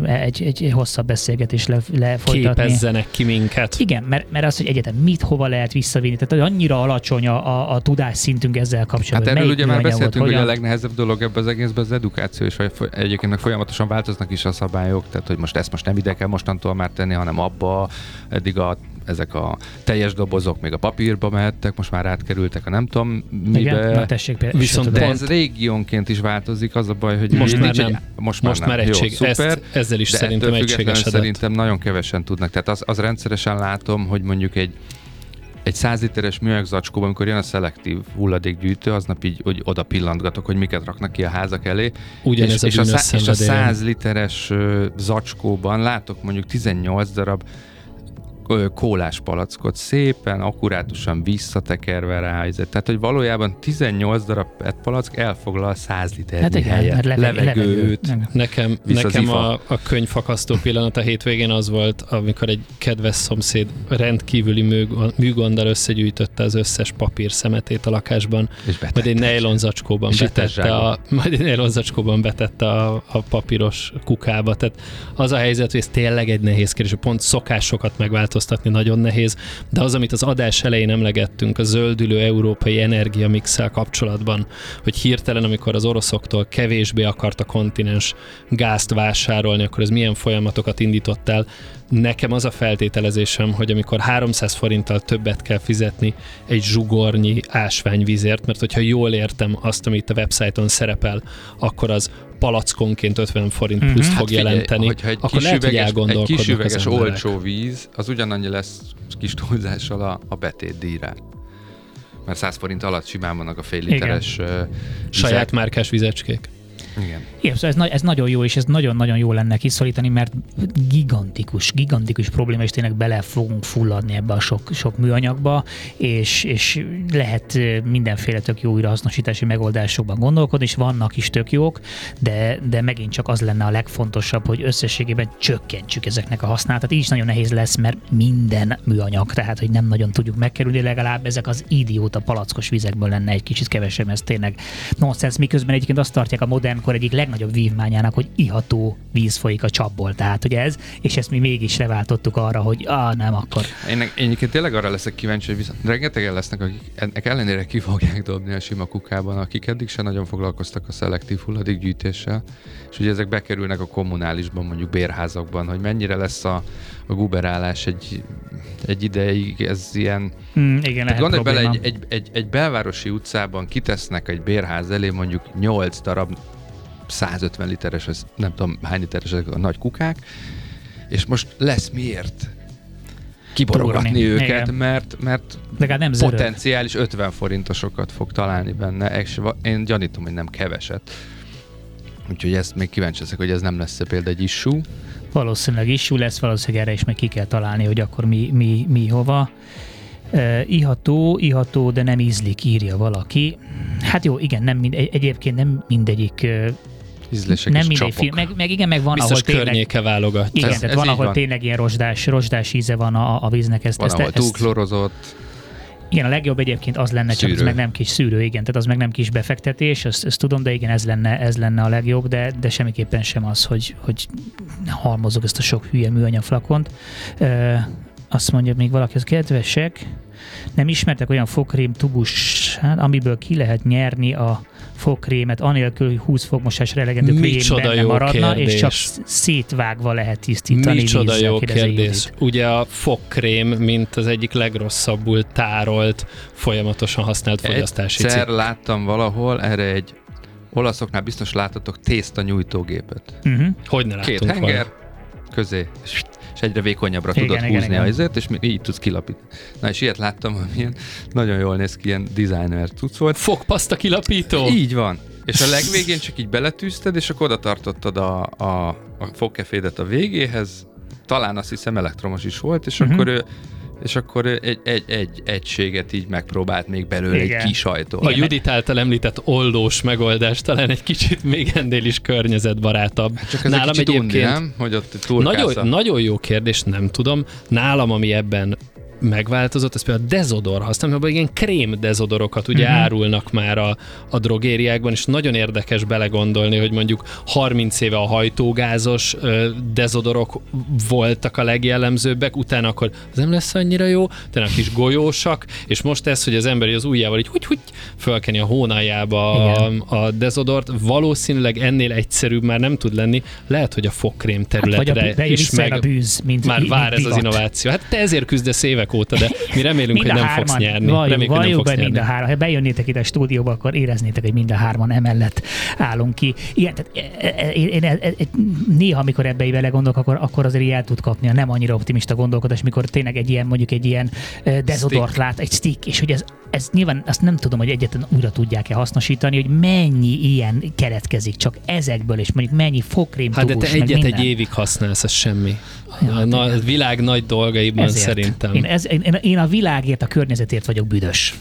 egy, egy hosszabb beszélgetés le, lefolytatni. Képezzenek ki minket. Igen, mert, mert az, hogy egyetem mit, hova lehet visszavinni, tehát hogy annyira alacsony a, a, a tudásszintunk ezzel kapcsolatban. Hát erről melyik ugye már beszéltünk, hogy a legnehezebb dolog ebben az egészben az edukáció, és egyébként meg folyamatosan változnak is a szabályok, tehát hogy most ezt most nem ide kell mostantól már tenni, hanem abba, eddig a ezek a teljes dobozok még a papírba mehettek, most már átkerültek a nem tudom mibe. Igen, na tessék például. Viszont de ez régiónként is változik, az a baj, hogy Most nincs már egy- nem. most már, Most nem. már egység, Jó, ezt, szuper, ezzel is de szerintem egységesedett. Szerintem nagyon kevesen tudnak. Tehát az, az rendszeresen látom, hogy mondjuk egy egy 100 literes műanyag zacskóban, amikor jön a szelektív hulladékgyűjtő, aznap így hogy oda pillantgatok, hogy miket raknak ki a házak elé. Ugyanez és, a és, a, szá- és a szenvedélyem. 100 literes zacskóban látok mondjuk 18 darab kólás palackot szépen, akkurátusan visszatekerve rá. ez- Tehát, hogy valójában 18 darab PET palack elfoglal 100 liter Hát igen, helyet. leveg- levegőt. levegő. Nekem, nekem a, a könyvfakasztó pillanat a hétvégén az volt, amikor egy kedves szomszéd rendkívüli műg- műgonddal összegyűjtötte az összes papír szemetét a lakásban, És majd egy nylon zacskóban És betette a, majd egy nylon zacskóban betette a, a papíros kukába. Tehát az a helyzet, hogy ez tényleg egy nehéz kérdés. Pont szokásokat megváltoztatni nagyon nehéz, de az, amit az adás elején emlegettünk, a zöldülő európai energiamixel kapcsolatban, hogy hirtelen, amikor az oroszoktól kevésbé akart a kontinens gázt vásárolni, akkor ez milyen folyamatokat indított el. Nekem az a feltételezésem, hogy amikor 300 forinttal többet kell fizetni egy zsugornyi ásványvízért, mert hogyha jól értem azt, amit a websájton szerepel, akkor az palackonként 50 forint Mhm. pluszt Hát fog jelenteni, hogyha egy akkor kis lehet, hogy üveges, egy elgondolkodnak kis üveges olcsó víz, az ugyanannyi lesz kis túlzással a, a betét díjra. Mert 100 forint alatt simán vannak a fél literes ö, Saját márkás vizecskék. Igen. Igen, szóval ez, na- ez nagyon jó, és ez nagyon-nagyon jó lenne kiszorítani, mert gigantikus, gigantikus probléma, és tényleg bele fogunk fulladni ebbe a sok, sok műanyagba, és, és lehet mindenféle tök jó újrahasznosítási megoldásokban gondolkodni, és vannak is tök jók, de, de megint csak az lenne a legfontosabb, hogy összességében csökkentsük ezeknek a használatát. Így is nagyon nehéz lesz, mert minden műanyag, tehát hogy nem nagyon tudjuk megkerülni, legalább ezek az idióta palackos vizekből lenne egy kicsit kevesebb, ez tényleg nonsens, miközben egyébként azt tartják a modernkor egyik legnagyobb vívmányának, hogy iható víz folyik a csapból, tehát hogy ez, és ezt mi mégis leváltottuk arra, hogy ah, nem, akkor Én, én egyébként tényleg arra leszek kíváncsi, hogy viszont rengetegen lesznek, akik ennek ellenére ki fogják dobni a sima kukában, akik eddig sem nagyon foglalkoztak a szelektív hulladékgyűjtéssel, és ugye ezek bekerülnek a kommunálisban, mondjuk bérházakban, hogy mennyire lesz a, a guberálás egy, egy ideig, ez ilyen mm, igen, lehet gondolj bele, probléma. egy, egy, egy, egy belvárosi utcában kitesznek egy bérház elé mondjuk 8 darab 150 literes, ez nem tudom hány literes ezek a nagy kukák, és most lesz miért kiborogatni Túrni, őket, igen. mert, mert Legalább nem zörög. potenciális 50 forintosokat fog találni benne, és én gyanítom, hogy nem keveset. Úgyhogy ezt még kíváncsi leszek, hogy ez nem lesz például egy issue. Valószínűleg is lesz, valószínűleg erre is meg ki kell találni, hogy akkor mi, mi, mi hova. Uh, iható, iható, de nem ízlik, írja valaki. Hát jó, igen, nem mind, egy- egyébként nem mindegyik, uh, Ízlések nem mindegy film, meg, meg igen, meg van, Biztos ahol tényleg, környéke válogat. igen, Ez- tehát ez van, ahol van. tényleg ilyen rozsdás, rozsdás íze van a, a víznek. Ezt, Van, ezt, ahol túlklorozott. igen, a legjobb egyébként az lenne, csak Szűrő. az meg nem kis szűrő, igen, tehát az meg nem kis befektetés, ezt, ezt tudom, de igen, ez lenne, ez lenne a legjobb, de, de semmiképpen sem az, hogy, hogy halmozok ezt a sok hülye műanyag flakont. Ö, azt mondja még valaki, az kedvesek, nem ismertek olyan fogkrém tubusát, amiből ki lehet nyerni a fogkrémet, anélkül, hogy 20 fogmosásra elegendő krém benne maradna, és csak kérdés. szétvágva lehet tisztítani Micsoda vízzel, jó kérdés. Ugye a fogkrém, mint az egyik legrosszabbul tárolt, folyamatosan használt fogyasztási Egyszer cikk. láttam valahol erre egy olaszoknál biztos láttatok tészta nyújtógépet. Uh-huh. Hogy ne Két henger volna? közé, és egyre vékonyabbra Igen, tudod igen, húzni igen. a izét, és így tudsz kilapítani. Na és ilyet láttam, hogy ilyen nagyon jól néz ki, ilyen designer cucc volt. Fogpaszta kilapító? Így van. És a legvégén csak így beletűzted, és akkor oda tartottad a, a, a fogkefédet a végéhez, talán azt hiszem elektromos is volt, és Mhm. akkor ő és akkor egy, egy, egy egységet így megpróbált még belőle Igen. egy kisajtól. A Judit által említett oldós megoldás talán egy kicsit még ennél is környezetbarátabb. Csak ez egy kicsit undi, nem? Hogy ott Nagyon, nagyon jó kérdés, nem tudom. Nálam, ami ebben megváltozott, ez például a dezodor használom, abban ilyen krém dezodorokat ugye uh-huh. árulnak már a, a drogériákban, és nagyon érdekes belegondolni, hogy mondjuk 30 éve a hajtógázos ö, dezodorok voltak a legjellemzőbbek, utána akkor az nem lesz annyira jó, utána a kis golyósak, és most ez, hogy az ember az ujjával így hogy fölkeni a hónaljába a, Igen. a dezodort, valószínűleg ennél egyszerűbb már nem tud lenni, lehet, hogy a fogkrém Hát, vagy területre a, is meg, a bűz, mint már vár ez az innováció. Hát te ezért küzdesz évek óta, de mi remélünk, Mind hogy nem hárman, fogsz nyerni. Valljuk, Reméljük, hogy nem valljuk fogsz be mind a nyerni. három. Ha bejönnétek ide a stúdióba, akkor éreznétek, hogy mind a hárman emellett állunk ki. Igen, tehát e- e- én, én, én, én néha, amikor ebbe vele gondolok, akkor, akkor azért el tud kapni a nem annyira optimista gondolkodás, mikor tényleg egy ilyen, mondjuk egy ilyen dezodort lát, egy stick, és hogy ez, ez nyilván azt nem tudom, hogy egyetlen újra tudják-e hasznosítani, hogy mennyi ilyen keletkezik csak ezekből, és mondjuk mennyi fogkrém Hát de te egyet minden. egy évig használsz, ez semmi. Ja, A, na, a világ nagy dolgaiban Ezért. szerintem. Én, ez, én, én a világért, a környezetért vagyok büdös.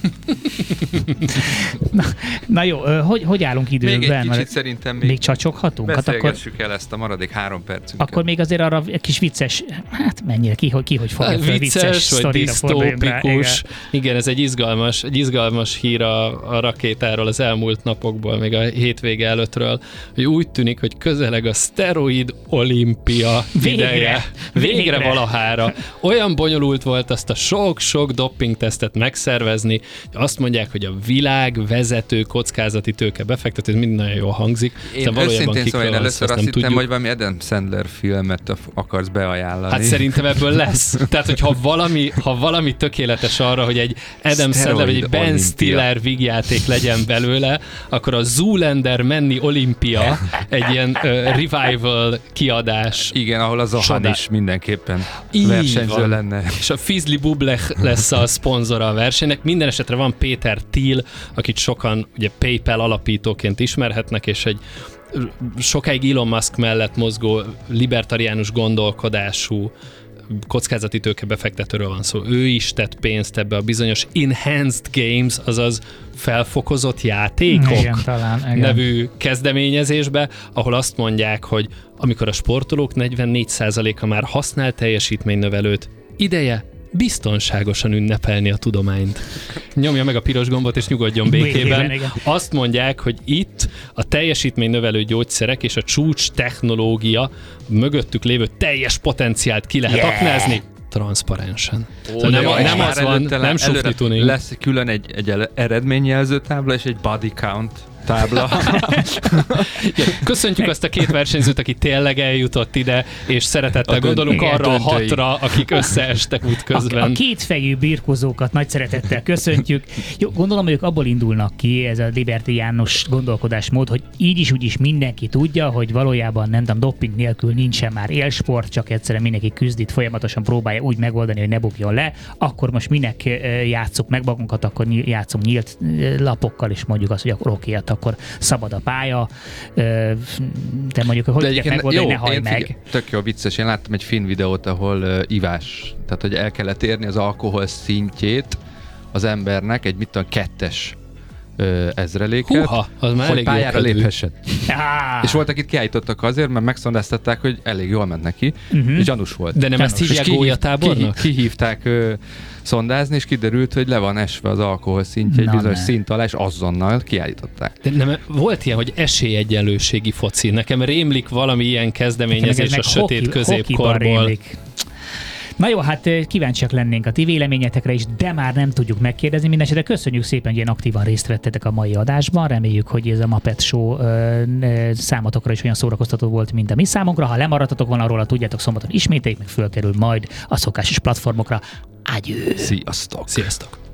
[laughs] na, na jó, hogy, hogy állunk Még időben? egy kicsit Mert szerintem még, még csacsoghatunk? Hát akkor, el ezt a maradék három percünket. akkor még azért arra egy kis vicces, hát mennyire, ki, hogy, ki hogy fogja fel, vicces, vagy rá, disztópikus. igen. Igen, ez egy izgalmas, egy izgalmas hír a, a rakétáról az elmúlt napokból, még a hétvége előttről, hogy úgy tűnik, hogy közeleg a szteroid olimpia Végre! ideje. Végre, valahára. Olyan bonyolult volt azt a sok-sok dopingtesztet megszervezni, hogy azt mondják, hogy a világ vezető kockázati tőke befektető, ez mind nagyon jól hangzik. Én de valójában őszintén szóval én először azt nem hittem, tudjuk. hogy valami Adam Sandler filmet akarsz beajánlani. Hát szerintem ebből [laughs] lesz. Tehát, hogyha valami, ha valami tökéletes arra, hogy egy Adam Steroid Sandler vagy egy Ben olimpia. Stiller vígjáték legyen belőle, akkor a Zoolander Menni Olimpia [laughs] egy ilyen uh, revival kiadás. Igen, ahol a Zohan Csodál- is mindenképpen Így versenyző van. lenne. És a Fizli Bublech lesz a szponzora a versenynek. Minden esetre van Péter Thiel, akit sokan ugye PayPal alapítóként ismerhetnek, és egy sokáig Elon Musk mellett mozgó libertariánus gondolkodású kockázati tőke befektetőről van szó. Ő is tett pénzt ebbe a bizonyos enhanced games, azaz felfokozott játékok Igen, talán, igen. nevű kezdeményezésbe, ahol azt mondják, hogy amikor a sportolók 44%-a már használ teljesítménynövelőt, ideje biztonságosan ünnepelni a tudományt. Nyomja meg a piros gombot és nyugodjon békében. Azt mondják, hogy itt a teljesítménynövelő gyógyszerek és a csúcs technológia mögöttük lévő teljes potenciált ki lehet Yeah. aknázni transzparensen. Szóval Ó, nem, nem az van, előtte nem sufni. Lesz külön egy, egy eredményjelző tábla és egy body count tábla. [laughs] Ja, köszöntjük azt a két versenyzőt, aki tényleg eljutott ide, és szeretettel A gondolunk igen, arra a hatra, akik összeestek A, útközben. a kétfejű birkozókat nagy szeretettel köszöntjük. Jó, gondolom, hogy ők abból indulnak ki, ez a libertiánus gondolkodásmód, hogy így is úgy is mindenki tudja, hogy valójában nem tudom, dopping nélkül nincsen már élsport, csak egyszerűen mindenki küzd itt, folyamatosan próbálja úgy megoldani, hogy ne bukjon le, akkor most minek eh, játsszuk meg magunkat, akkor játszunk nyílt eh, lapokkal, és mondjuk azt, hogy akkor oké, hát akkor szabad a pálya, de mondjuk, hogy tudják megoldani, hogy ne hajj én meg. figyelj, tök jó vicces. Én láttam egy finn videót, ahol uh, ivás, tehát hogy el kellett érni az alkohol szintjét az embernek, egy mit tudom, kettes ö, ezreléket, Húha, az már hogy elég pályára léphessen. És voltak itt kiállítottak azért, mert megszondáztatták, hogy elég jól ment neki, Mhm. és gyanús volt. De nem ezt Gyanús. És hívják kihív- gólyatábornak? kihi- Kihívták ö, szondázni, és kiderült, hogy le van esve az alkohol szintje egy Na bizonyos ne. szint alá, és azonnal kiállították. De nem, volt ilyen, hogy esélyegyenlőségi foci. Nekem rémlik valami ilyen kezdeményezés a sötét középkorból. Na jó, hát eh, kíváncsiak lennénk a ti véleményetekre is, de már nem tudjuk megkérdezni. Mindenesetre köszönjük szépen, hogy ilyen aktívan részt vettetek a mai adásban. Reméljük, hogy ez a Muppet Show ö, ö, számotokra is olyan szórakoztató volt, mint a mi számunkra. Ha lemaradtatok volna róla, tudjátok, szombaton ismételjük, meg fölkerül majd a szokásos platformokra. Ágyő! Sziasztok! Sziasztok!